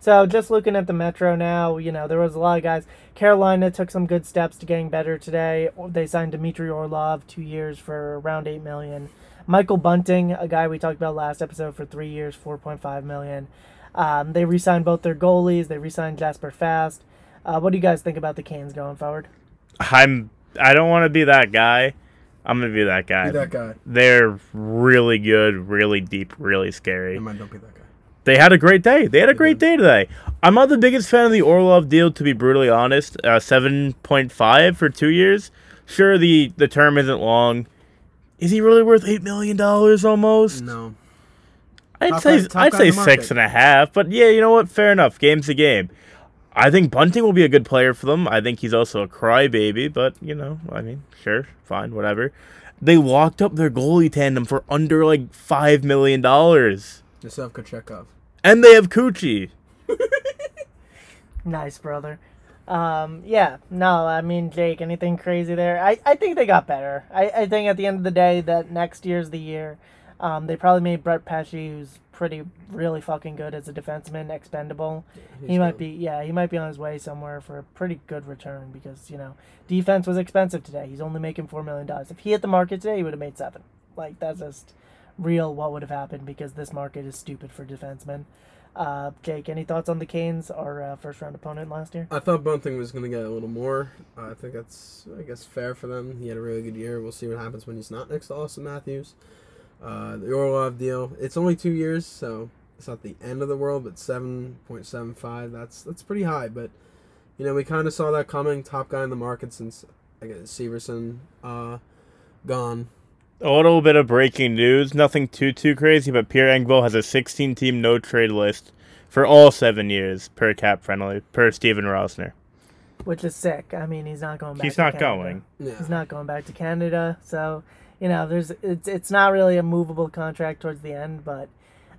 Speaker 2: So just looking at the Metro now, you know there was a lot of guys. Carolina took some good steps to getting better today. They signed Dmitry Orlov two years for around eight million. Michael Bunting, a guy we talked about last episode, for three years, four point five million. Um, they re-signed both their goalies. They re-signed Jasper Fast. Uh, what do you guys think about the Canes going forward?
Speaker 1: I'm. I don't want to be that guy. I'm gonna be that guy.
Speaker 3: Be that guy.
Speaker 1: They're really good, really deep, really scary.
Speaker 3: Never mind, don't be that guy.
Speaker 1: They had a great day. They had a great day today. I'm not the biggest fan of the Orlov deal, to be brutally honest. Uh, Seven point five for two years. Sure, the the term isn't long. Is he really worth eight million dollars almost?
Speaker 3: No.
Speaker 1: I'd
Speaker 3: Top
Speaker 1: say
Speaker 3: guy-
Speaker 1: I'd say six and a half. But yeah, you know what? Fair enough. Game's a game. I think Bunting will be a good player for them. I think he's also a crybaby, but you know, I mean, sure, fine, whatever. They locked up their goalie tandem for under like five million dollars.
Speaker 3: Just have Kochetkov.
Speaker 1: And they have Coochie.
Speaker 2: Nice, brother. Um, yeah, no, I mean, Jake, anything crazy there? I, I think they got better. I, I think at the end of the day that next year's the year. Um, they probably made Brett Pesce, who's pretty, really fucking good as a defenseman, expendable. he
Speaker 3: He's
Speaker 2: might
Speaker 3: good.
Speaker 2: be, yeah, he might be on his way somewhere for a pretty good return because, you know, defense was expensive today. He's only making $4 million. If he hit the market today, he would have made seven. Like, that's just real what would have happened because this market is stupid for defensemen. Uh, Jake, any thoughts on the Canes, our uh, first round opponent last year?
Speaker 3: I thought Bunting was going to get a little more. Uh, I think that's, I guess, fair for them. He had a really good year. We'll see what happens when he's not next to Auston Matthews. Uh, the Orlov deal, it's only two years, so it's not the end of the world, but 7.75, that's that's pretty high. But, you know, we kind of saw that coming. Top guy in the market since, I guess, Severson uh, gone.
Speaker 1: A little bit of breaking news. Nothing too too crazy, but Pierre Engvall has a 16 team no trade list for all seven years per cap friendly per Steven Rosner.
Speaker 2: which is sick. I mean, he's not going back.
Speaker 1: He's
Speaker 2: to
Speaker 1: not
Speaker 2: Canada.
Speaker 1: going.
Speaker 3: Yeah.
Speaker 2: He's not going back to Canada. So, you know, there's it's it's not really a movable contract towards the end, but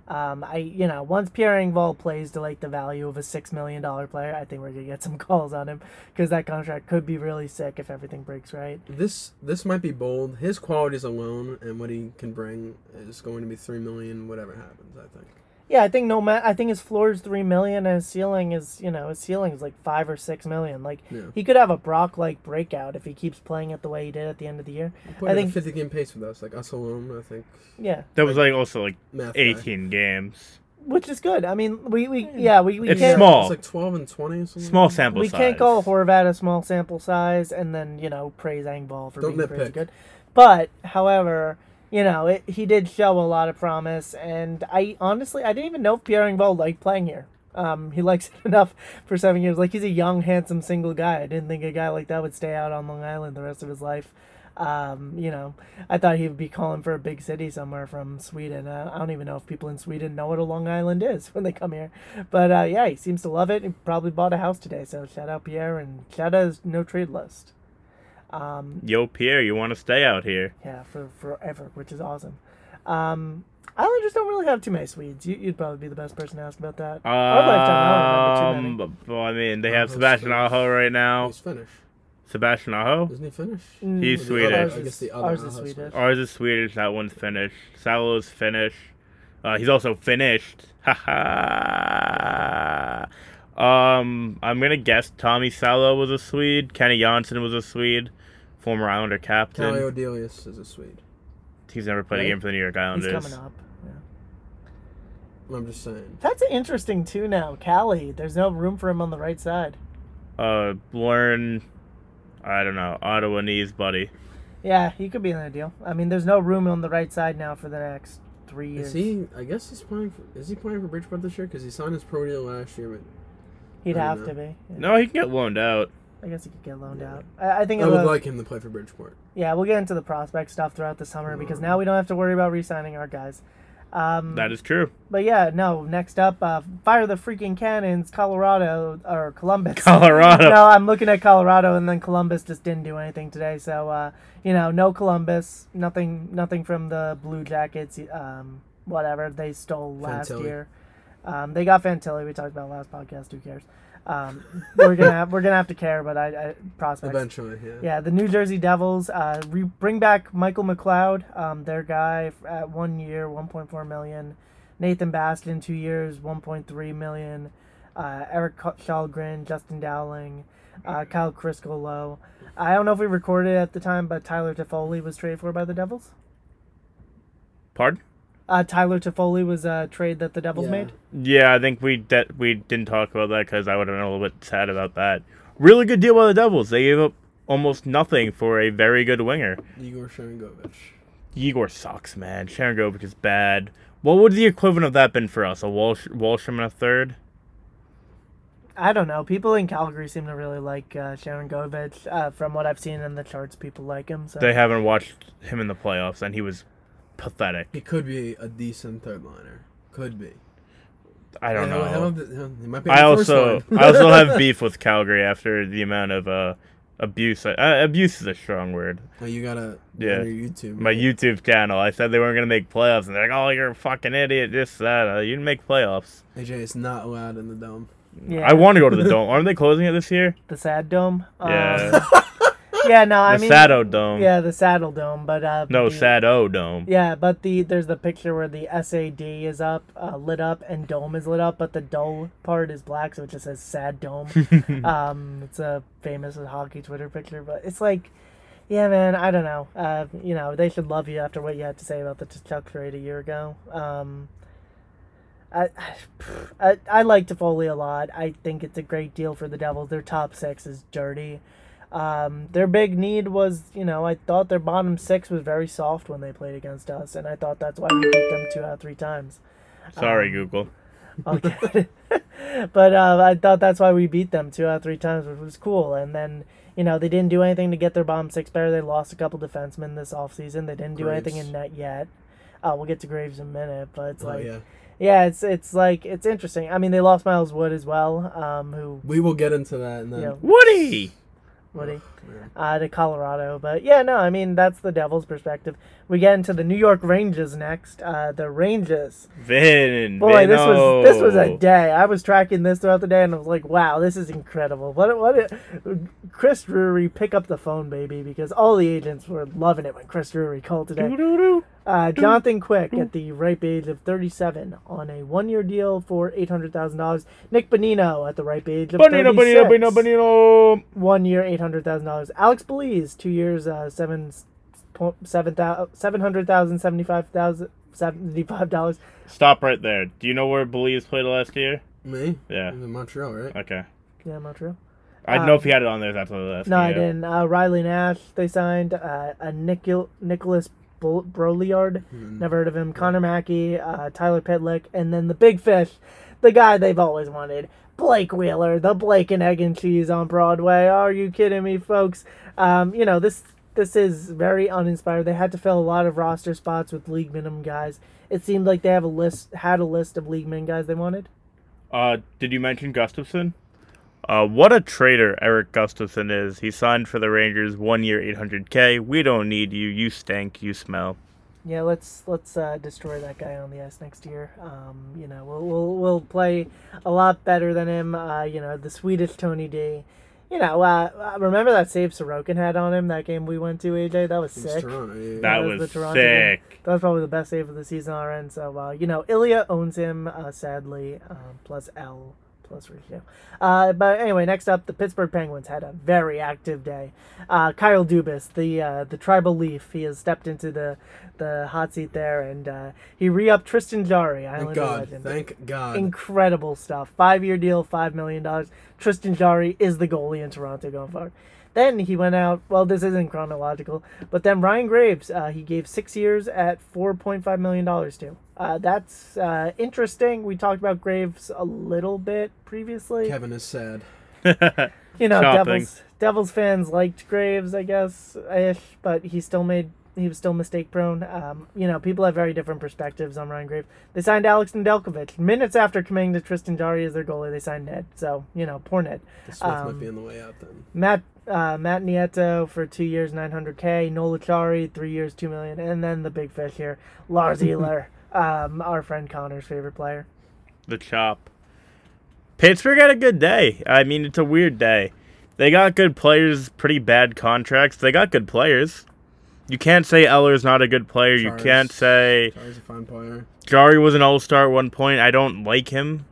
Speaker 2: um, I you know once Pierre Engvall plays to like the value of a six million dollar player, I think we're gonna get some calls on him because that contract could be really sick if everything breaks right.
Speaker 3: This this might be bold. His qualities alone and what he can bring is going to be three million, whatever happens. I think.
Speaker 2: Yeah, I think no ma- I think his floor is three million and his ceiling is you know his ceiling is like five or six million. Like
Speaker 3: Yeah.
Speaker 2: he could have a Brock like breakout if he keeps playing it the way he did at the end of the year. I
Speaker 3: I
Speaker 2: think-
Speaker 3: think 50 game pace with us, like us alone. I think.
Speaker 2: Yeah,
Speaker 1: That was like also like
Speaker 3: Math guy.
Speaker 1: 18 games.
Speaker 2: which is good. I mean, we we yeah we we
Speaker 1: It's
Speaker 2: can't
Speaker 1: small.
Speaker 3: It's like 12 and 20 something.
Speaker 1: Small sample size.
Speaker 2: we
Speaker 1: size.
Speaker 2: can't call Horvat a small sample size and then you know praise Engvall for
Speaker 3: Don't
Speaker 2: being
Speaker 3: pretty
Speaker 2: good. But however, you know it, he did show a lot of promise, and I honestly I didn't even know if Pierre Engvall liked playing here. Um, he likes it enough for seven years. Like he's a young, handsome, single guy. I didn't think a guy like that would stay out on Long Island the rest of his life. Um, you know, I thought he would be calling for a big city somewhere from Sweden. Uh, I don't even know if people in Sweden know what a Long Island is when they come here. But uh, yeah, he seems to love it. He probably bought a house today. So shout out Pierre and shout out his no trade list. Um,
Speaker 1: Yo, Pierre, you want to stay out here?
Speaker 2: yeah, for forever, which is awesome. Um, Islanders don't really have too many Swedes. You, you'd probably be the best person to ask about that. Our lifetime, I don't remember too
Speaker 1: Um, but- well, I mean, they have Sebastian
Speaker 3: Finnish.
Speaker 1: Aho right now.
Speaker 3: He's Finnish.
Speaker 1: Sebastian Aho?
Speaker 3: Isn't he Finnish?
Speaker 2: Mm,
Speaker 1: He's
Speaker 3: Or
Speaker 1: Swedish.
Speaker 3: other-
Speaker 2: Ours
Speaker 3: I guess
Speaker 2: is,
Speaker 3: the other
Speaker 2: ours is
Speaker 3: Aho's
Speaker 2: Swedish.
Speaker 1: Ours is Swedish, that one's Finnish. Salo's Finnish. Uh, he's also finished. Ha ha. Um, I'm gonna guess Tommy Salo was a Swede. Kenny Jonsson was a Swede. Former Islander captain.
Speaker 3: Calle Odelius is a Swede.
Speaker 1: He's never played a game for the New York Islanders.
Speaker 2: He's coming up. Yeah.
Speaker 3: I'm just saying.
Speaker 2: That's interesting too. Now, Calle, there's no room for him on the right side.
Speaker 1: Uh, learn. I don't know. Ottawa knees, buddy.
Speaker 2: Yeah, he could be in the deal. I mean, there's no room on the right side now for the next three years.
Speaker 3: Is he? I guess he's playing. For, is he playing for Bridgeport this year? Because he signed his pro deal last year, but
Speaker 2: He'd have
Speaker 3: don't
Speaker 2: to be. Yeah.
Speaker 1: No, he can get loaned out.
Speaker 2: I guess he could get loaned
Speaker 3: Yeah.
Speaker 2: out. I, I think.
Speaker 3: I
Speaker 2: it'll-
Speaker 3: would like him to play for Bridgeport.
Speaker 2: Yeah, we'll get into the prospect stuff throughout the summer because now we don't have to worry about re-signing our guys. Um,
Speaker 1: That is true.
Speaker 2: But yeah, no. Next up, uh, fire the freaking cannons, Colorado or Columbus.
Speaker 1: Colorado.
Speaker 2: no, I'm looking at Colorado, and then Columbus just didn't do anything today. So uh, you know, no Columbus, nothing, nothing from the Blue Jackets. Um, whatever they stole last
Speaker 3: Fantilli.
Speaker 2: year. Um, they got Fantilli. We talked about last podcast. Who cares? Um, we're gonna have, we're gonna have to care, but I, I prospects.
Speaker 3: Eventually, yeah.
Speaker 2: Yeah, the New Jersey Devils uh, re- bring back Michael McLeod, um, their guy at one year, 1.4 million. Nathan Bastian, two years, 1.3 million. Uh, Eric Ko- Shalgren, Justin Dowling, uh, Kyle Crisco I don't know if we recorded it at the time, but Tyler Toffoli was traded for by the Devils.
Speaker 1: Pardon?
Speaker 2: Uh, Tyler Toffoli was a trade that the Devils
Speaker 3: Yeah.
Speaker 2: made.
Speaker 1: Yeah, I think we de- we didn't talk about that because I would have been a little bit sad about that. Really good deal by the Devils. They gave up almost nothing for a very good winger.
Speaker 3: Igor Sharangovich.
Speaker 1: Igor sucks, man. Sharangovich is bad. What would the equivalent of that been for us? A Walsh Walsham and a third?
Speaker 2: I don't know. People in Calgary seem to really like uh, Sharangovich. Uh, from what I've seen in the charts, people like him. So
Speaker 1: They haven't watched him in the playoffs, and he was pathetic.
Speaker 3: He could be a decent third liner. Could be.
Speaker 1: I don't
Speaker 3: He'll-
Speaker 1: know.
Speaker 3: he'll- he'll- he might be
Speaker 1: I
Speaker 3: on the first
Speaker 1: also. I also have beef with Calgary after the amount of uh, abuse. Uh, abuse is a strong word.
Speaker 3: Oh, you gotta
Speaker 1: Yeah.
Speaker 3: your YouTube.
Speaker 1: My
Speaker 3: right?
Speaker 1: YouTube channel. I said they weren't gonna make playoffs, and they're like, "Oh, you're a fucking idiot." This, that. Uh, you didn't make playoffs.
Speaker 3: AJ is not allowed in the dome.
Speaker 2: Yeah.
Speaker 1: I want to go to the dome. Aren't they closing it this year?
Speaker 2: the Sad Dome. Um,
Speaker 1: Yeah.
Speaker 2: No, I
Speaker 1: the
Speaker 2: mean.
Speaker 1: Sado Dome.
Speaker 2: Yeah, the Saddle Dome, but uh.
Speaker 1: No,
Speaker 2: the-
Speaker 1: Sado Dome.
Speaker 2: Yeah, but the there's the picture where the SAD is up, uh, lit up, and dome is lit up, but the dull part is black, so it just says sad dome. um, it's a famous hockey Twitter picture, but it's like, yeah, man, I don't know. Uh, you know, they should love you after what you had to say about the Chuck trade a year ago. Um, I, I I like Toffoli a lot. I think it's a great deal for the Devils. Their top six is dirty. Um, their big need was, you know, I thought their bottom six was very soft when they played against us, and I thought that's why we beat them two out of three times.
Speaker 1: Sorry,
Speaker 2: Um,
Speaker 1: Google.
Speaker 2: Okay. but uh, I thought that's why we beat them two out of three times, which was cool. And then, you know, they didn't do anything to get their bottom six better. They lost a couple defensemen this offseason. They didn't do anything in net yet. Uh, we'll get to Graves in a minute, but it's
Speaker 3: Oh
Speaker 2: like,
Speaker 3: yeah,
Speaker 2: yeah, it's it's like it's interesting. I mean, they lost Miles Wood as well, um, who
Speaker 3: we will get into that. And then
Speaker 2: you know,
Speaker 1: Woody.
Speaker 2: Woody
Speaker 3: Man.
Speaker 2: Uh, to Colorado. But yeah, no, I mean that's the Devils' perspective. We get into the New York Rangers next. Uh, the Rangers.
Speaker 1: Vin.
Speaker 2: Boy, this was this was a day. I was tracking this throughout the day, and I was like, "Wow, this is incredible!" What what? Chris Drury pick up the phone, baby, because all the agents were loving it when Chris Drury called today. Uh, Jonathan Quick at the ripe age of 37 on a one-year deal for $800,000. Nick Bonino at the ripe age of
Speaker 1: Bonino,
Speaker 2: 36.
Speaker 1: Bonino, Bonino, Bonino.
Speaker 2: One year, eight hundred thousand dollars. Alex Belzile, two years, uh, seven, po- seven seven hundred thousand, seventy-five thousand, seventy-five dollars.
Speaker 1: Stop right there. Do you know where Belzile played last year?
Speaker 3: Me?
Speaker 1: Yeah.
Speaker 3: In Montreal, right?
Speaker 1: Okay.
Speaker 2: Yeah, Montreal.
Speaker 1: I don't know if he had it on there. That's what last.
Speaker 2: No, I didn't. Uh, Riley Nash, they signed. Uh, a Nicol- Nicholas Bro- Brouillard,
Speaker 3: Hmm.
Speaker 2: never heard of him. Connor Mackey, uh, Tyler Pitlick, and then the big fish, the guy they've always wanted, Blake Wheeler, the Blake and Egg and Cheese on Broadway. Are you kidding me, folks? Um, you know this. This is very uninspired. They had to fill a lot of roster spots with league minimum guys. It seemed like they have a list, had a list of league min guys they wanted.
Speaker 1: Uh, did you mention Gustafsson? Uh, what a traitor Eric Gustafsson is. He signed for the Rangers, one year, 800k. We don't need you. You stink. You smell.
Speaker 2: Yeah, let's let's uh, destroy that guy on the ice next year. Um, you know, we'll, we'll we'll play a lot better than him. Uh, you know, the Swedish Tony D. You know, uh, uh, remember that save Sorokin had on him that game we went to, AJ? That was sick.
Speaker 3: Toronto, yeah.
Speaker 1: That
Speaker 2: was
Speaker 1: was
Speaker 2: the Toronto game. That was probably the best save of the season on our end. So, uh, you know, Ilya owns him, uh, sadly, um, plus L plus ratio. Uh, but anyway, next up, the Pittsburgh Penguins had a very active day. Uh, Kyle Dubas, the uh, the tribal leaf, he has stepped into the the hot seat there, and uh, he re-upped Tristan Jarry,
Speaker 3: Thank
Speaker 2: Islander
Speaker 3: God.
Speaker 2: legend.
Speaker 3: Thank God.
Speaker 2: Incredible stuff. Five year deal, five million dollars. Tristan Jarry is the goalie in Toronto going forward. Then he went out. Well, this isn't chronological, but then Ryan Graves, uh, he gave six years at four point five million dollars to. Uh, that's uh, interesting. We talked about Graves a little bit previously.
Speaker 3: Kevin is sad.
Speaker 2: you know,
Speaker 1: Shopping.
Speaker 2: Devils Devils fans liked Graves, I guess, ish, but he still made he was still mistake prone. Um, you know, people have very different perspectives on Ryan Graves. They signed Alex Nedeljkovic minutes after committing to Tristan Jarry as their goalie. They signed Ned, so you know, poor Ned.
Speaker 3: DeSmith
Speaker 2: Um,
Speaker 3: might be on the way out then.
Speaker 2: Matt uh, Matt Nieto for two years, nine hundred k. Noel Acciari three years, two million, and then the big fish here, Lars Eller, um, our friend Connor's favorite player.
Speaker 1: the chop. Pittsburgh had a good day. I mean, it's a weird day. They got good players, pretty bad contracts. They got good players. You can't say Eller's not a good player. You can't say
Speaker 3: Char's a fine player.
Speaker 1: Jarry was an all star at one point. I don't like him.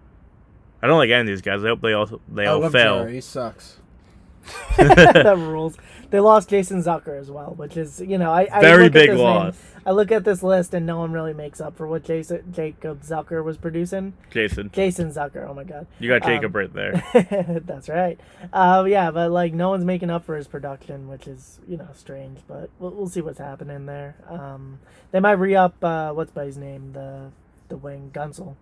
Speaker 1: I don't like any of these guys. I hope they all they
Speaker 3: I
Speaker 1: all
Speaker 3: love
Speaker 1: fail.
Speaker 3: Jarry. He sucks.
Speaker 2: that rules. They lost Jason Zucker as well, which is you know I, I
Speaker 1: Very
Speaker 2: look at
Speaker 1: big
Speaker 2: this name-
Speaker 1: loss.
Speaker 2: I look at this list and no one really makes up for what Jason Jacob Zucker was producing.
Speaker 1: Jason,
Speaker 2: Jason Zucker, oh my god,
Speaker 1: you got Jacob
Speaker 2: Um,
Speaker 1: right there.
Speaker 2: that's right. Uh, yeah, but like no one's making up for his production, which is you know strange. But we'll, we'll see what's happening there. Um, they might re up uh, what's by his name the the wing Guentzel.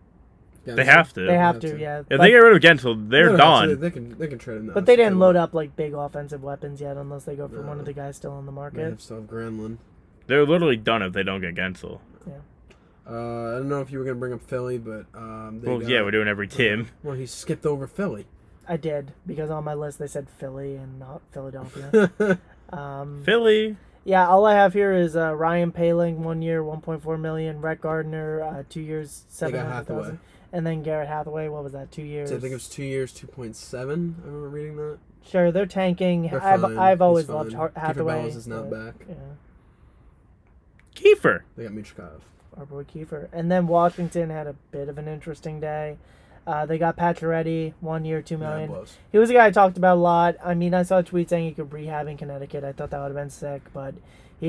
Speaker 3: Yeah,
Speaker 1: They have to.
Speaker 2: They have
Speaker 3: that's
Speaker 2: to,
Speaker 3: it.
Speaker 2: yeah.
Speaker 1: If
Speaker 2: but,
Speaker 1: they get rid of Guentzel, they're
Speaker 3: No, no,
Speaker 1: done.
Speaker 3: absolutely. They can they can trade him now.
Speaker 2: but they didn't load up like big offensive weapons yet, unless they go for one of the guys still on the
Speaker 3: They
Speaker 2: market.
Speaker 3: have still have Granlund.
Speaker 1: They're literally done if they don't get Guentzel. Yeah.
Speaker 3: Uh, I don't know if you were gonna bring up Philly, but um, they
Speaker 1: Well,
Speaker 3: got,
Speaker 1: yeah, we're doing every team.
Speaker 3: Well, he skipped over Philly.
Speaker 2: I did because on my list they said Philly and not Philadelphia. um,
Speaker 1: Philly.
Speaker 2: yeah, all I have here is uh, Ryan Poehling, one year, one point four million. Brett Gardner, uh, two years,
Speaker 3: They
Speaker 2: seven
Speaker 3: got
Speaker 2: hundred
Speaker 3: Hathaway.
Speaker 2: thousand. And then Garnet Hathaway, what was that? Two years.
Speaker 3: So I think it was two years, two point seven. I remember reading that.
Speaker 2: Sure, they're tanking.
Speaker 3: They're
Speaker 2: I've
Speaker 3: fine.
Speaker 2: I've
Speaker 3: He's
Speaker 2: always
Speaker 3: fine.
Speaker 2: loved
Speaker 3: Kiefer
Speaker 2: Hathaway.
Speaker 3: Bellows is not
Speaker 2: but,
Speaker 3: back.
Speaker 2: Yeah,
Speaker 1: Kiefer.
Speaker 3: They got Michkov.
Speaker 2: our boy Kiefer. And then Washington had a bit of an interesting day. Uh, they got Pacioretty, one year, two million.
Speaker 3: Yeah, it
Speaker 2: He was a guy I talked about a lot. I mean, I saw a tweet saying he could rehab in Connecticut. I thought that would have been sick, but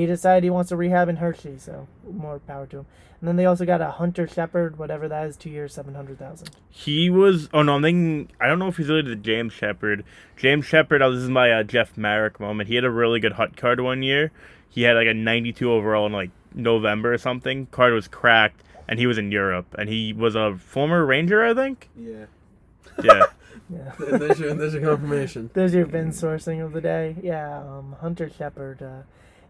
Speaker 2: he decided he wants to rehab in Hershey, so more power to him. And then they also got a Hunter Shepard, whatever that is, two years, seven hundred thousand.
Speaker 1: He was. Oh no, I'm thinking. I don't know if he's related to James Sheppard. James Sheppard. Oh, this is my uh, Jeff Marek moment. He had a really good hut card one year. He had like a 92 overall in like November or something. Card was cracked, and he was in Europe, and he was a former Ranger, I think.
Speaker 3: Yeah.
Speaker 1: Yeah.
Speaker 2: Yeah.
Speaker 3: there's your there's your confirmation.
Speaker 2: There's your Vin sourcing of the day. Yeah, um, Hunter Shepard. Uh,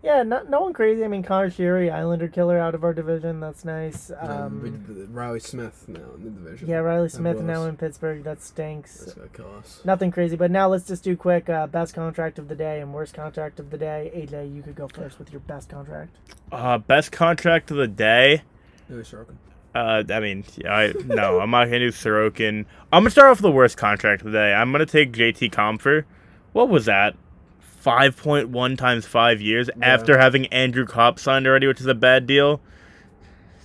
Speaker 2: yeah, no, no one crazy. I mean, Conor Sheary, Islander killer out of our division. That's nice.
Speaker 3: Um,
Speaker 2: Um,
Speaker 3: did the- Reilly Smith now in the division.
Speaker 2: yeah,
Speaker 3: Reilly
Speaker 2: Smith now in Pittsburgh. That stinks.
Speaker 3: That's gonna kill us.
Speaker 2: Nothing crazy, but now let's just do quick uh, best contract of the day and worst contract of the day. AJ, you could go first with your best contract.
Speaker 1: Uh, best contract of the day.
Speaker 3: Maybe Sorokin.
Speaker 1: Uh, I mean, I no, I'm not gonna do Sorokin. I'm gonna start off with the worst contract of the day. I'm gonna take JT Compher. What was that? Five point one times five years
Speaker 3: Yeah.
Speaker 1: after having Andrew Copp signed already, which is a bad deal.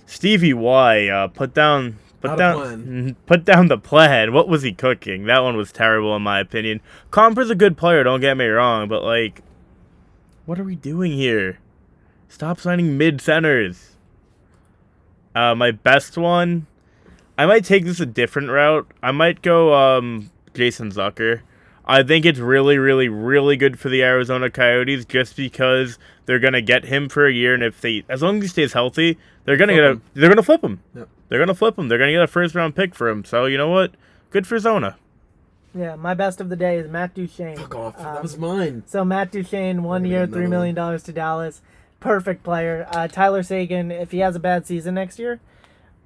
Speaker 1: Stevie Y, uh, put down, put
Speaker 3: Not
Speaker 1: down, put down the plan. What was he cooking? That one was terrible in my opinion. Compher's a good player, don't get me wrong, but like, what are we doing here? Stop signing mid centers. Uh, my best one, I might take this a different route. I might go um, Jason Zucker. I think it's really, really, really good for the Arizona Coyotes just because they're gonna get him for a year, and if they, as long as he stays healthy, they're gonna
Speaker 3: Flip
Speaker 1: get a,
Speaker 3: him.
Speaker 1: they're gonna flip him.
Speaker 3: Yep.
Speaker 1: They're gonna flip him. They're gonna get a first round pick for him. So you know what? Good for Zona.
Speaker 2: Yeah, my best of the day is Matt Duchene.
Speaker 3: Fuck off. that
Speaker 2: Um,
Speaker 3: was mine.
Speaker 2: So Matt Duchene, one year, three million dollars to Dallas. Perfect player. Uh, Tyler Seguin, if he has a bad season next year,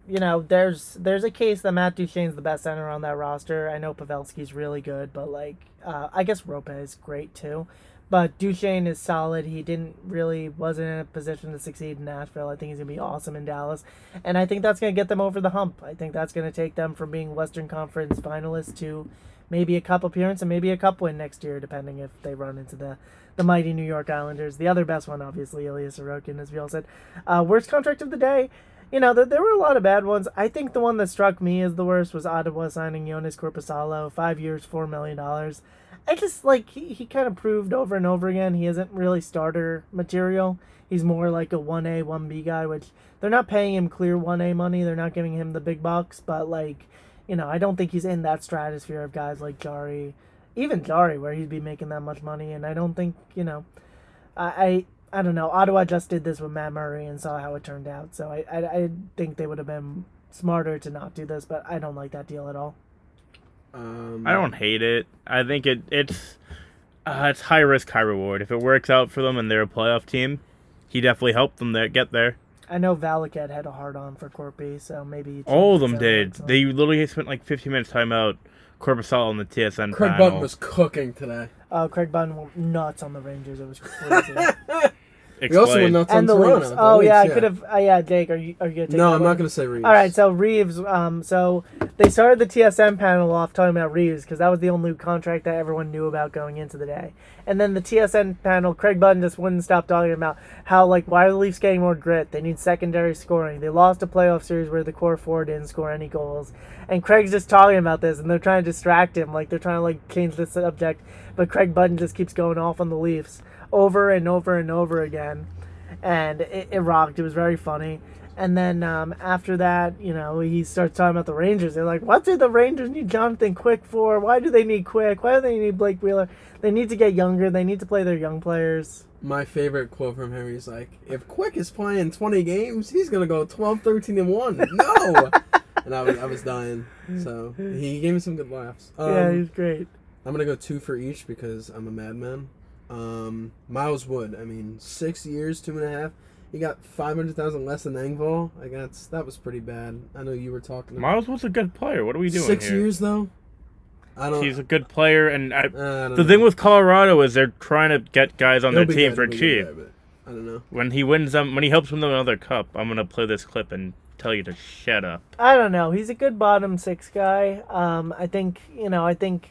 Speaker 2: you know, there's there's a case that Matt Duchene's the best center on that roster. I know Pavelski's really good, but like, uh, I guess Roope is great too. But Duchene is solid. He didn't really wasn't in a position to succeed in Nashville. I think he's gonna be awesome in Dallas, and I think that's gonna get them over the hump. I think that's gonna take them from being Western Conference finalists to maybe a cup appearance and maybe a cup win next year, depending if they run into the the mighty New York Islanders. The other best one, obviously, Ilya Sorokin, as we all said. Uh, worst contract of the day. You know, there, there were a lot of bad ones. I think the one that struck me as the worst was Ottawa signing Joonas Korpisalo, five years, four million dollars. I just like he, he kind of proved over and over again he isn't really starter material. He's more like a one A, one B guy, which they're not paying him clear one A money. They're not giving him the big bucks, but like, you know, I don't think he's in that stratosphere of guys like Jari, even Jari, where he'd be making that much money. And I don't think you know, I I, I don't know. Ottawa just did this with Matt Murray and saw how it turned out. So I I, I think they would have been smarter to not do this, but I don't like that deal at all.
Speaker 3: Um,
Speaker 1: I don't hate it. I think it it's uh, it's high risk, high reward. If it works out for them and they're a playoff team, he definitely helped them there, get there.
Speaker 2: I know Valaket had a hard on for Corpy, so maybe
Speaker 1: All of them did.
Speaker 2: outlook,
Speaker 1: They literally spent like 15 minutes time out Corpusal on the TSN
Speaker 3: Craig
Speaker 1: panel.
Speaker 3: Button was cooking today.
Speaker 2: Oh, Craig Button went nuts on the Rangers. It was crazy.
Speaker 3: We also went
Speaker 1: Explain.
Speaker 3: nuts on
Speaker 2: and the
Speaker 3: Toronto.
Speaker 2: Leafs.
Speaker 3: the
Speaker 2: Oh yeah, I could have. Uh, yeah, Jake, are you are you gonna take?
Speaker 3: No, I'm
Speaker 2: one?
Speaker 3: not gonna say Reaves.
Speaker 2: All right, so Reaves. Um, so they started the TSN panel off talking about Reaves because that was the only contract that everyone knew about going into the day. And then the TSN panel, Craig Button just wouldn't stop talking about how like why are the Leafs getting more grit? They need secondary scoring. They lost a playoff series where the core four didn't score any goals. And Craig's just talking about this, and they're trying to distract him, like they're trying to like change the subject. But Craig Button just keeps going off on the Leafs over and over and over again and it, it rocked. It was very funny. And then um, after that, you know, he starts talking about the Rangers. They're like, "What do the Rangers need Jonathan Quick for? Why do they need Quick? Why do they need Blake Wheeler? They need to get younger. They need to play their young players."
Speaker 3: My favorite quote from him is like, "If Quick is playing 20 games, he's gonna go 12, 13, and one." No, and I was I was dying. So he gave me some good laughs. Um,
Speaker 2: yeah, he's great.
Speaker 3: I'm gonna go two for each because I'm a madman. Um, Miles Wood. I mean, six years, two and a half. He got five hundred thousand less than Engvall. Like that's that was pretty bad. I know you were talking.
Speaker 1: Miles was a good player. What are we doing
Speaker 3: Six
Speaker 1: here?
Speaker 3: years though. I don't.
Speaker 1: He's a good player, and I,
Speaker 3: uh, I don't
Speaker 1: the
Speaker 3: know.
Speaker 1: thing with Colorado is they're trying to get guys on
Speaker 3: He'll
Speaker 1: their team for cheap.
Speaker 3: good there, but I don't know.
Speaker 1: When he wins them, when he helps win them another cup, I'm gonna play this clip and tell you to shut up.
Speaker 2: I don't know. He's a good bottom six guy. Um, I think you know. I think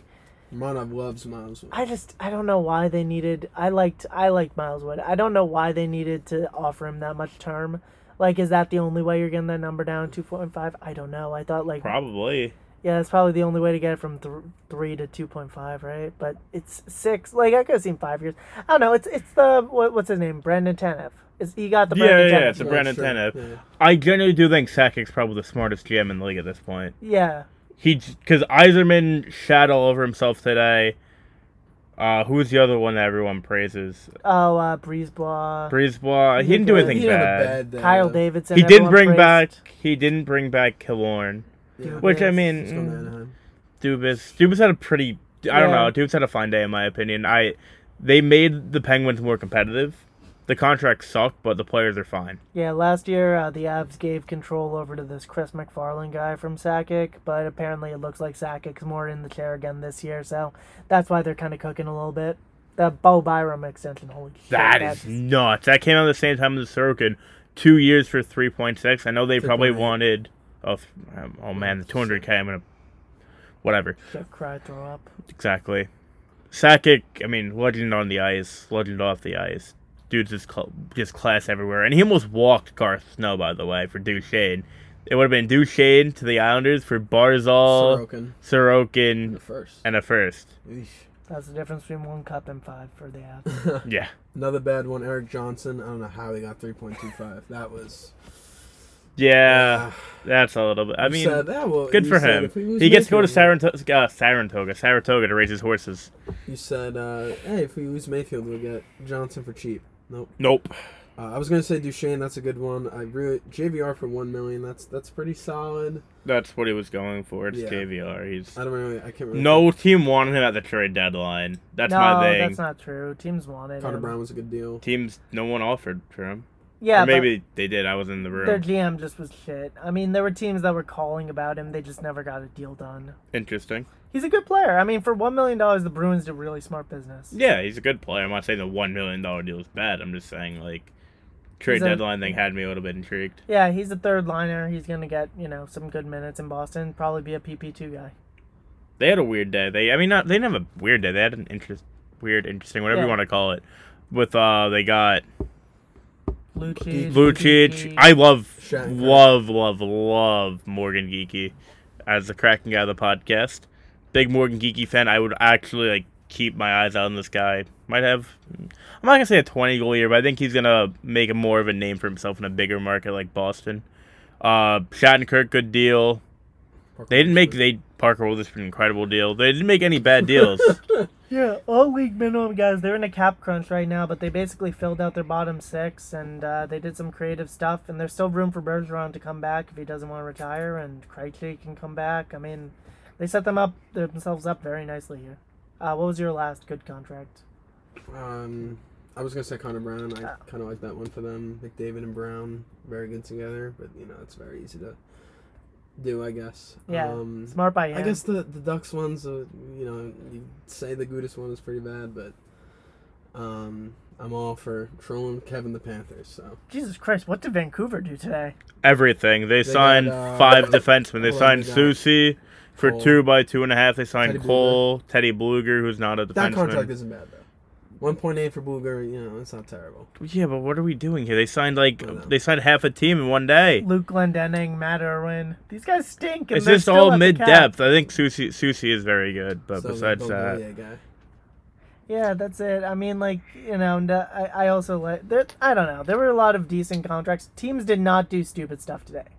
Speaker 3: Romanov loves Miles. Wood.
Speaker 2: I just I don't know why they needed. I liked I liked Miles Wood. I don't know why they needed to offer him that much term. Like, is that the only way you're getting that number down two point five? I don't know. I thought like
Speaker 1: Probably.
Speaker 2: yeah, that's probably the only way to get it from th- three to two point five, right? But it's six. Like I could have seen five years. I don't know. It's it's the what, what's his name? Brandon Tanev. Is he got the
Speaker 1: Yeah,
Speaker 2: Brandon
Speaker 1: yeah,
Speaker 2: Tanev?
Speaker 1: it's a
Speaker 3: Yeah,
Speaker 1: Brandon
Speaker 3: sure,
Speaker 1: Tanev.
Speaker 3: yeah.
Speaker 1: I genuinely do think Sakic's probably the smartest GM in the league at this point.
Speaker 2: yeah.
Speaker 1: He because Yzerman shat all over himself today. Uh, who's the other one that everyone praises?
Speaker 2: Oh, uh, Breezeball.
Speaker 1: Brisebois. He
Speaker 2: He
Speaker 1: didn't do anything
Speaker 3: He didn't have a
Speaker 1: bad.
Speaker 3: bad
Speaker 2: Kyle
Speaker 3: though.
Speaker 2: Davidson.
Speaker 1: He didn't bring
Speaker 2: praised.
Speaker 1: back. He didn't bring back Killorn.
Speaker 3: Yeah.
Speaker 1: Which I mean,
Speaker 3: He's going
Speaker 1: mm,
Speaker 3: Anaheim.
Speaker 1: Dubas. Dubas had a pretty. I don't know. Dubas had a fine day in my opinion. I. They made the Penguins more competitive. The contracts suck, but the players are fine.
Speaker 2: Yeah, last year uh, the Avs gave control over to this Chris MacFarland guy from Sakic, but apparently it looks like Sakic's more in the chair again this year, so that's why they're kind of cooking a little bit. The Bo Byram extension, holy shit!
Speaker 1: That
Speaker 2: that's-
Speaker 1: nuts. That came out at the same time as the Sorokin. Two years for three point six. I know they probably
Speaker 3: 3.8.
Speaker 1: wanted. Oh, um, oh man, the two hundred k. I'm gonna. Whatever.
Speaker 2: shit, cry, throw up.
Speaker 1: Exactly. Sakic. I mean, legend on the ice, legend off the ice. Dude's just cl- just class everywhere, and he almost walked Garth Snow. By the way, for Duchene. It would have been Duchene to the Islanders for Barzal,
Speaker 3: Sorokin.
Speaker 1: Sorokin,
Speaker 3: The first.
Speaker 1: and a first.
Speaker 3: Eesh.
Speaker 2: That's the difference between one cup and five for the Avs.
Speaker 1: Yeah.
Speaker 3: Another bad one, Eric Johnson. I don't know how he got 3.25. That was.
Speaker 1: Yeah, that's a little bit. I mean,
Speaker 3: said, "Ah, well,"
Speaker 1: good for
Speaker 3: said
Speaker 1: him.
Speaker 3: if
Speaker 1: He gets to go to Saratoga, uh, Saratoga, Saratoga to raise his horses.
Speaker 3: You said, uh, "Hey, if we lose Mayfield, we'll get Johnson for cheap." Nope.
Speaker 1: Nope.
Speaker 3: Uh, I was gonna say Duchene. That's a good one. I really JVR for one million. That's that's pretty solid.
Speaker 1: That's what he was going for. It's
Speaker 3: Yeah.
Speaker 1: JVR. He's
Speaker 3: I don't really. I can't. Really
Speaker 1: no team wanted him at the trade deadline. That's
Speaker 2: no,
Speaker 1: my thing.
Speaker 2: that's not true. Teams wanted
Speaker 3: Connor
Speaker 2: him.
Speaker 3: Brown was a good deal.
Speaker 1: Teams, no one offered for him.
Speaker 2: Yeah,
Speaker 1: or maybe they did. I was in the
Speaker 2: room. their. GM just was shit. I mean, there were teams that were calling about him. They just never got a deal done.
Speaker 1: Interesting.
Speaker 2: He's a good player. I mean, for one million dollars, the Bruins did really smart business.
Speaker 1: Yeah, he's a good player. I'm not saying the one million dollar deal is bad. I'm just saying like trade
Speaker 2: a-
Speaker 1: deadline thing had me a little bit intrigued.
Speaker 2: Yeah, he's a third liner. He's gonna get you know some good minutes in Boston. Probably be a PP two guy.
Speaker 1: They had a weird day. They, I mean, not they didn't have a weird day. They had an interest, weird, interesting, whatever
Speaker 2: Yeah.
Speaker 1: you want to call it. With uh, they got
Speaker 2: Lucic,
Speaker 1: Lucic. I love,
Speaker 3: Shattenkirk.
Speaker 1: love, love, love Morgan Geekie as the cracking guy of the podcast. Big Morgan Geekie fan. I would actually like keep my eyes out on this guy. Might have. I'm not gonna say a 20 goal year, but I think he's gonna make a more of a name for himself in a bigger market like Boston. Uh, Shattenkirk, good deal. They didn't make they Parker Wilder's an incredible deal. They didn't make any bad deals.
Speaker 2: Yeah, all league minimum guys. They're in a cap crunch right now, but they basically filled out their bottom six, and uh, they did some creative stuff. And there's still room for Bergeron to come back if he doesn't want to retire, and Krejci can come back. I mean, they set them up themselves up very nicely here. Uh, what was your last good contract?
Speaker 3: Um, I was gonna say Connor Brown. I
Speaker 2: Ah.
Speaker 3: kind of like that one for them. McDavid and Brown, very good together. But you know, it's very easy to do, I guess.
Speaker 2: Yeah,
Speaker 3: Um,
Speaker 2: Smart by him.
Speaker 3: I guess the the Ducks ones, uh, you know, you say the Gudas one is pretty bad, but um, I'm all for trolling Kevin the Panthers. So
Speaker 2: Jesus Christ, what did Vancouver do today?
Speaker 1: Everything. They,
Speaker 3: got,
Speaker 1: signed
Speaker 3: uh,
Speaker 1: five defensemen. They signed Soucy for
Speaker 3: Cole.
Speaker 1: two by two and a half. They signed
Speaker 3: Teddy
Speaker 1: Cole, Teddy Bluger, who's not a defenseman.
Speaker 3: that contract isn't bad though. One point eight for Booger, you know, it's not terrible.
Speaker 1: Yeah, but what are we doing here? They signed like they signed half a team in one day.
Speaker 2: Luke Glendening, Matt Irwin. These guys stink. And
Speaker 1: It's just
Speaker 2: still
Speaker 1: all mid depth. I think Soucy Soucy is very good, but
Speaker 3: So,
Speaker 1: besides that,
Speaker 3: guy.
Speaker 2: Yeah, that's it. I mean, like you know, uh, I I also like there. I don't know. There were a lot of decent contracts. Teams did not do stupid stuff today.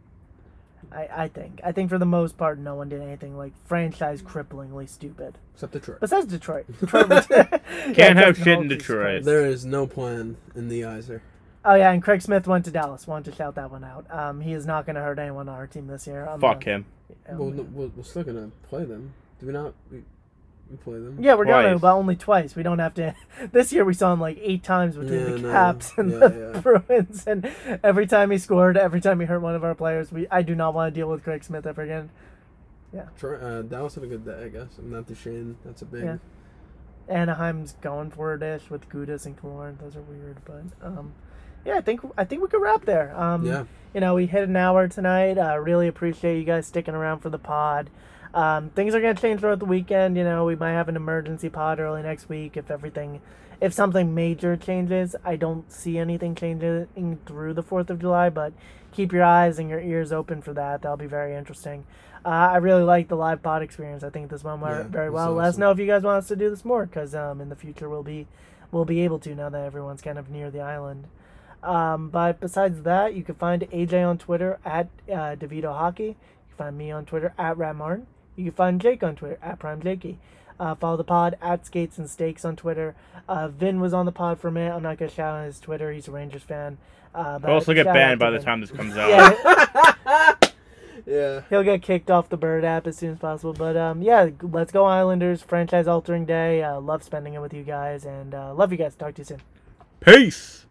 Speaker 2: I I think. I think for the most part, no one did anything like franchise cripplingly stupid.
Speaker 3: except Detroit.
Speaker 2: Besides Detroit. Detroit was-
Speaker 1: Can't
Speaker 2: Yeah,
Speaker 1: have shit in Detroit.
Speaker 3: There is no plan in the Iser.
Speaker 2: Oh yeah, and Craig Smith went to Dallas. Wanted to shout that one out. Um, he is not going to hurt anyone on our team this year. I'm
Speaker 1: fuck
Speaker 2: uh,
Speaker 1: him.
Speaker 2: um,
Speaker 3: Well, no, we're, we're still gonna play them. Do we not? We, we play them.
Speaker 2: Yeah, we're going to, but only twice. We don't have to. This year we saw him like eight times between
Speaker 3: Yeah,
Speaker 2: the
Speaker 3: no.
Speaker 2: Caps and
Speaker 3: Yeah,
Speaker 2: the
Speaker 3: yeah.
Speaker 2: Bruins, and every time he scored, every time he hurt one of our players, we I do not want to deal with Craig Smith ever again. Yeah.
Speaker 3: Troy, uh, Dallas had a good day, I guess. I'm not Duchene. That's a big.
Speaker 2: Yeah. Anaheim's going for a dish with Gudas and Killorn. Those are weird, but um, yeah, I think I think we could wrap there. Um,
Speaker 3: Yeah.
Speaker 2: you know, we hit an hour tonight. Uh, really appreciate you guys sticking around for the pod. Um, things are gonna change throughout the weekend. You know, we might have an emergency pod early next week if everything, if something major changes. I don't see anything changing through the Fourth of July, but keep your eyes and your ears open for that. That'll be very interesting. Uh, I really like the live pod experience. I think this one went
Speaker 3: Yeah,
Speaker 2: very well. Let us know if you guys want us to do this more, because um, in the future we'll be we'll be able to now that everyone's kind of near the island. Um, but besides that, you can find AJ on Twitter at uh, DeVito Hockey. You can find me on Twitter at Rat Martin. You can find Jake on Twitter at Prime Jakey. Uh, follow the pod at Skates and Steaks on Twitter. Uh, Vin was on the pod for a minute. I'm not gonna shout out his Twitter. He's a Rangers fan. Uh, but
Speaker 1: We'll also get banned
Speaker 2: to
Speaker 1: by the time this comes out.
Speaker 2: Yeah,
Speaker 3: Yeah.
Speaker 2: he'll get kicked off the Bird app as soon as possible. But um, yeah, let's go Islanders. Franchise altering day. Uh, love spending it with you guys, and uh, love you guys. Talk to you soon.
Speaker 1: Peace.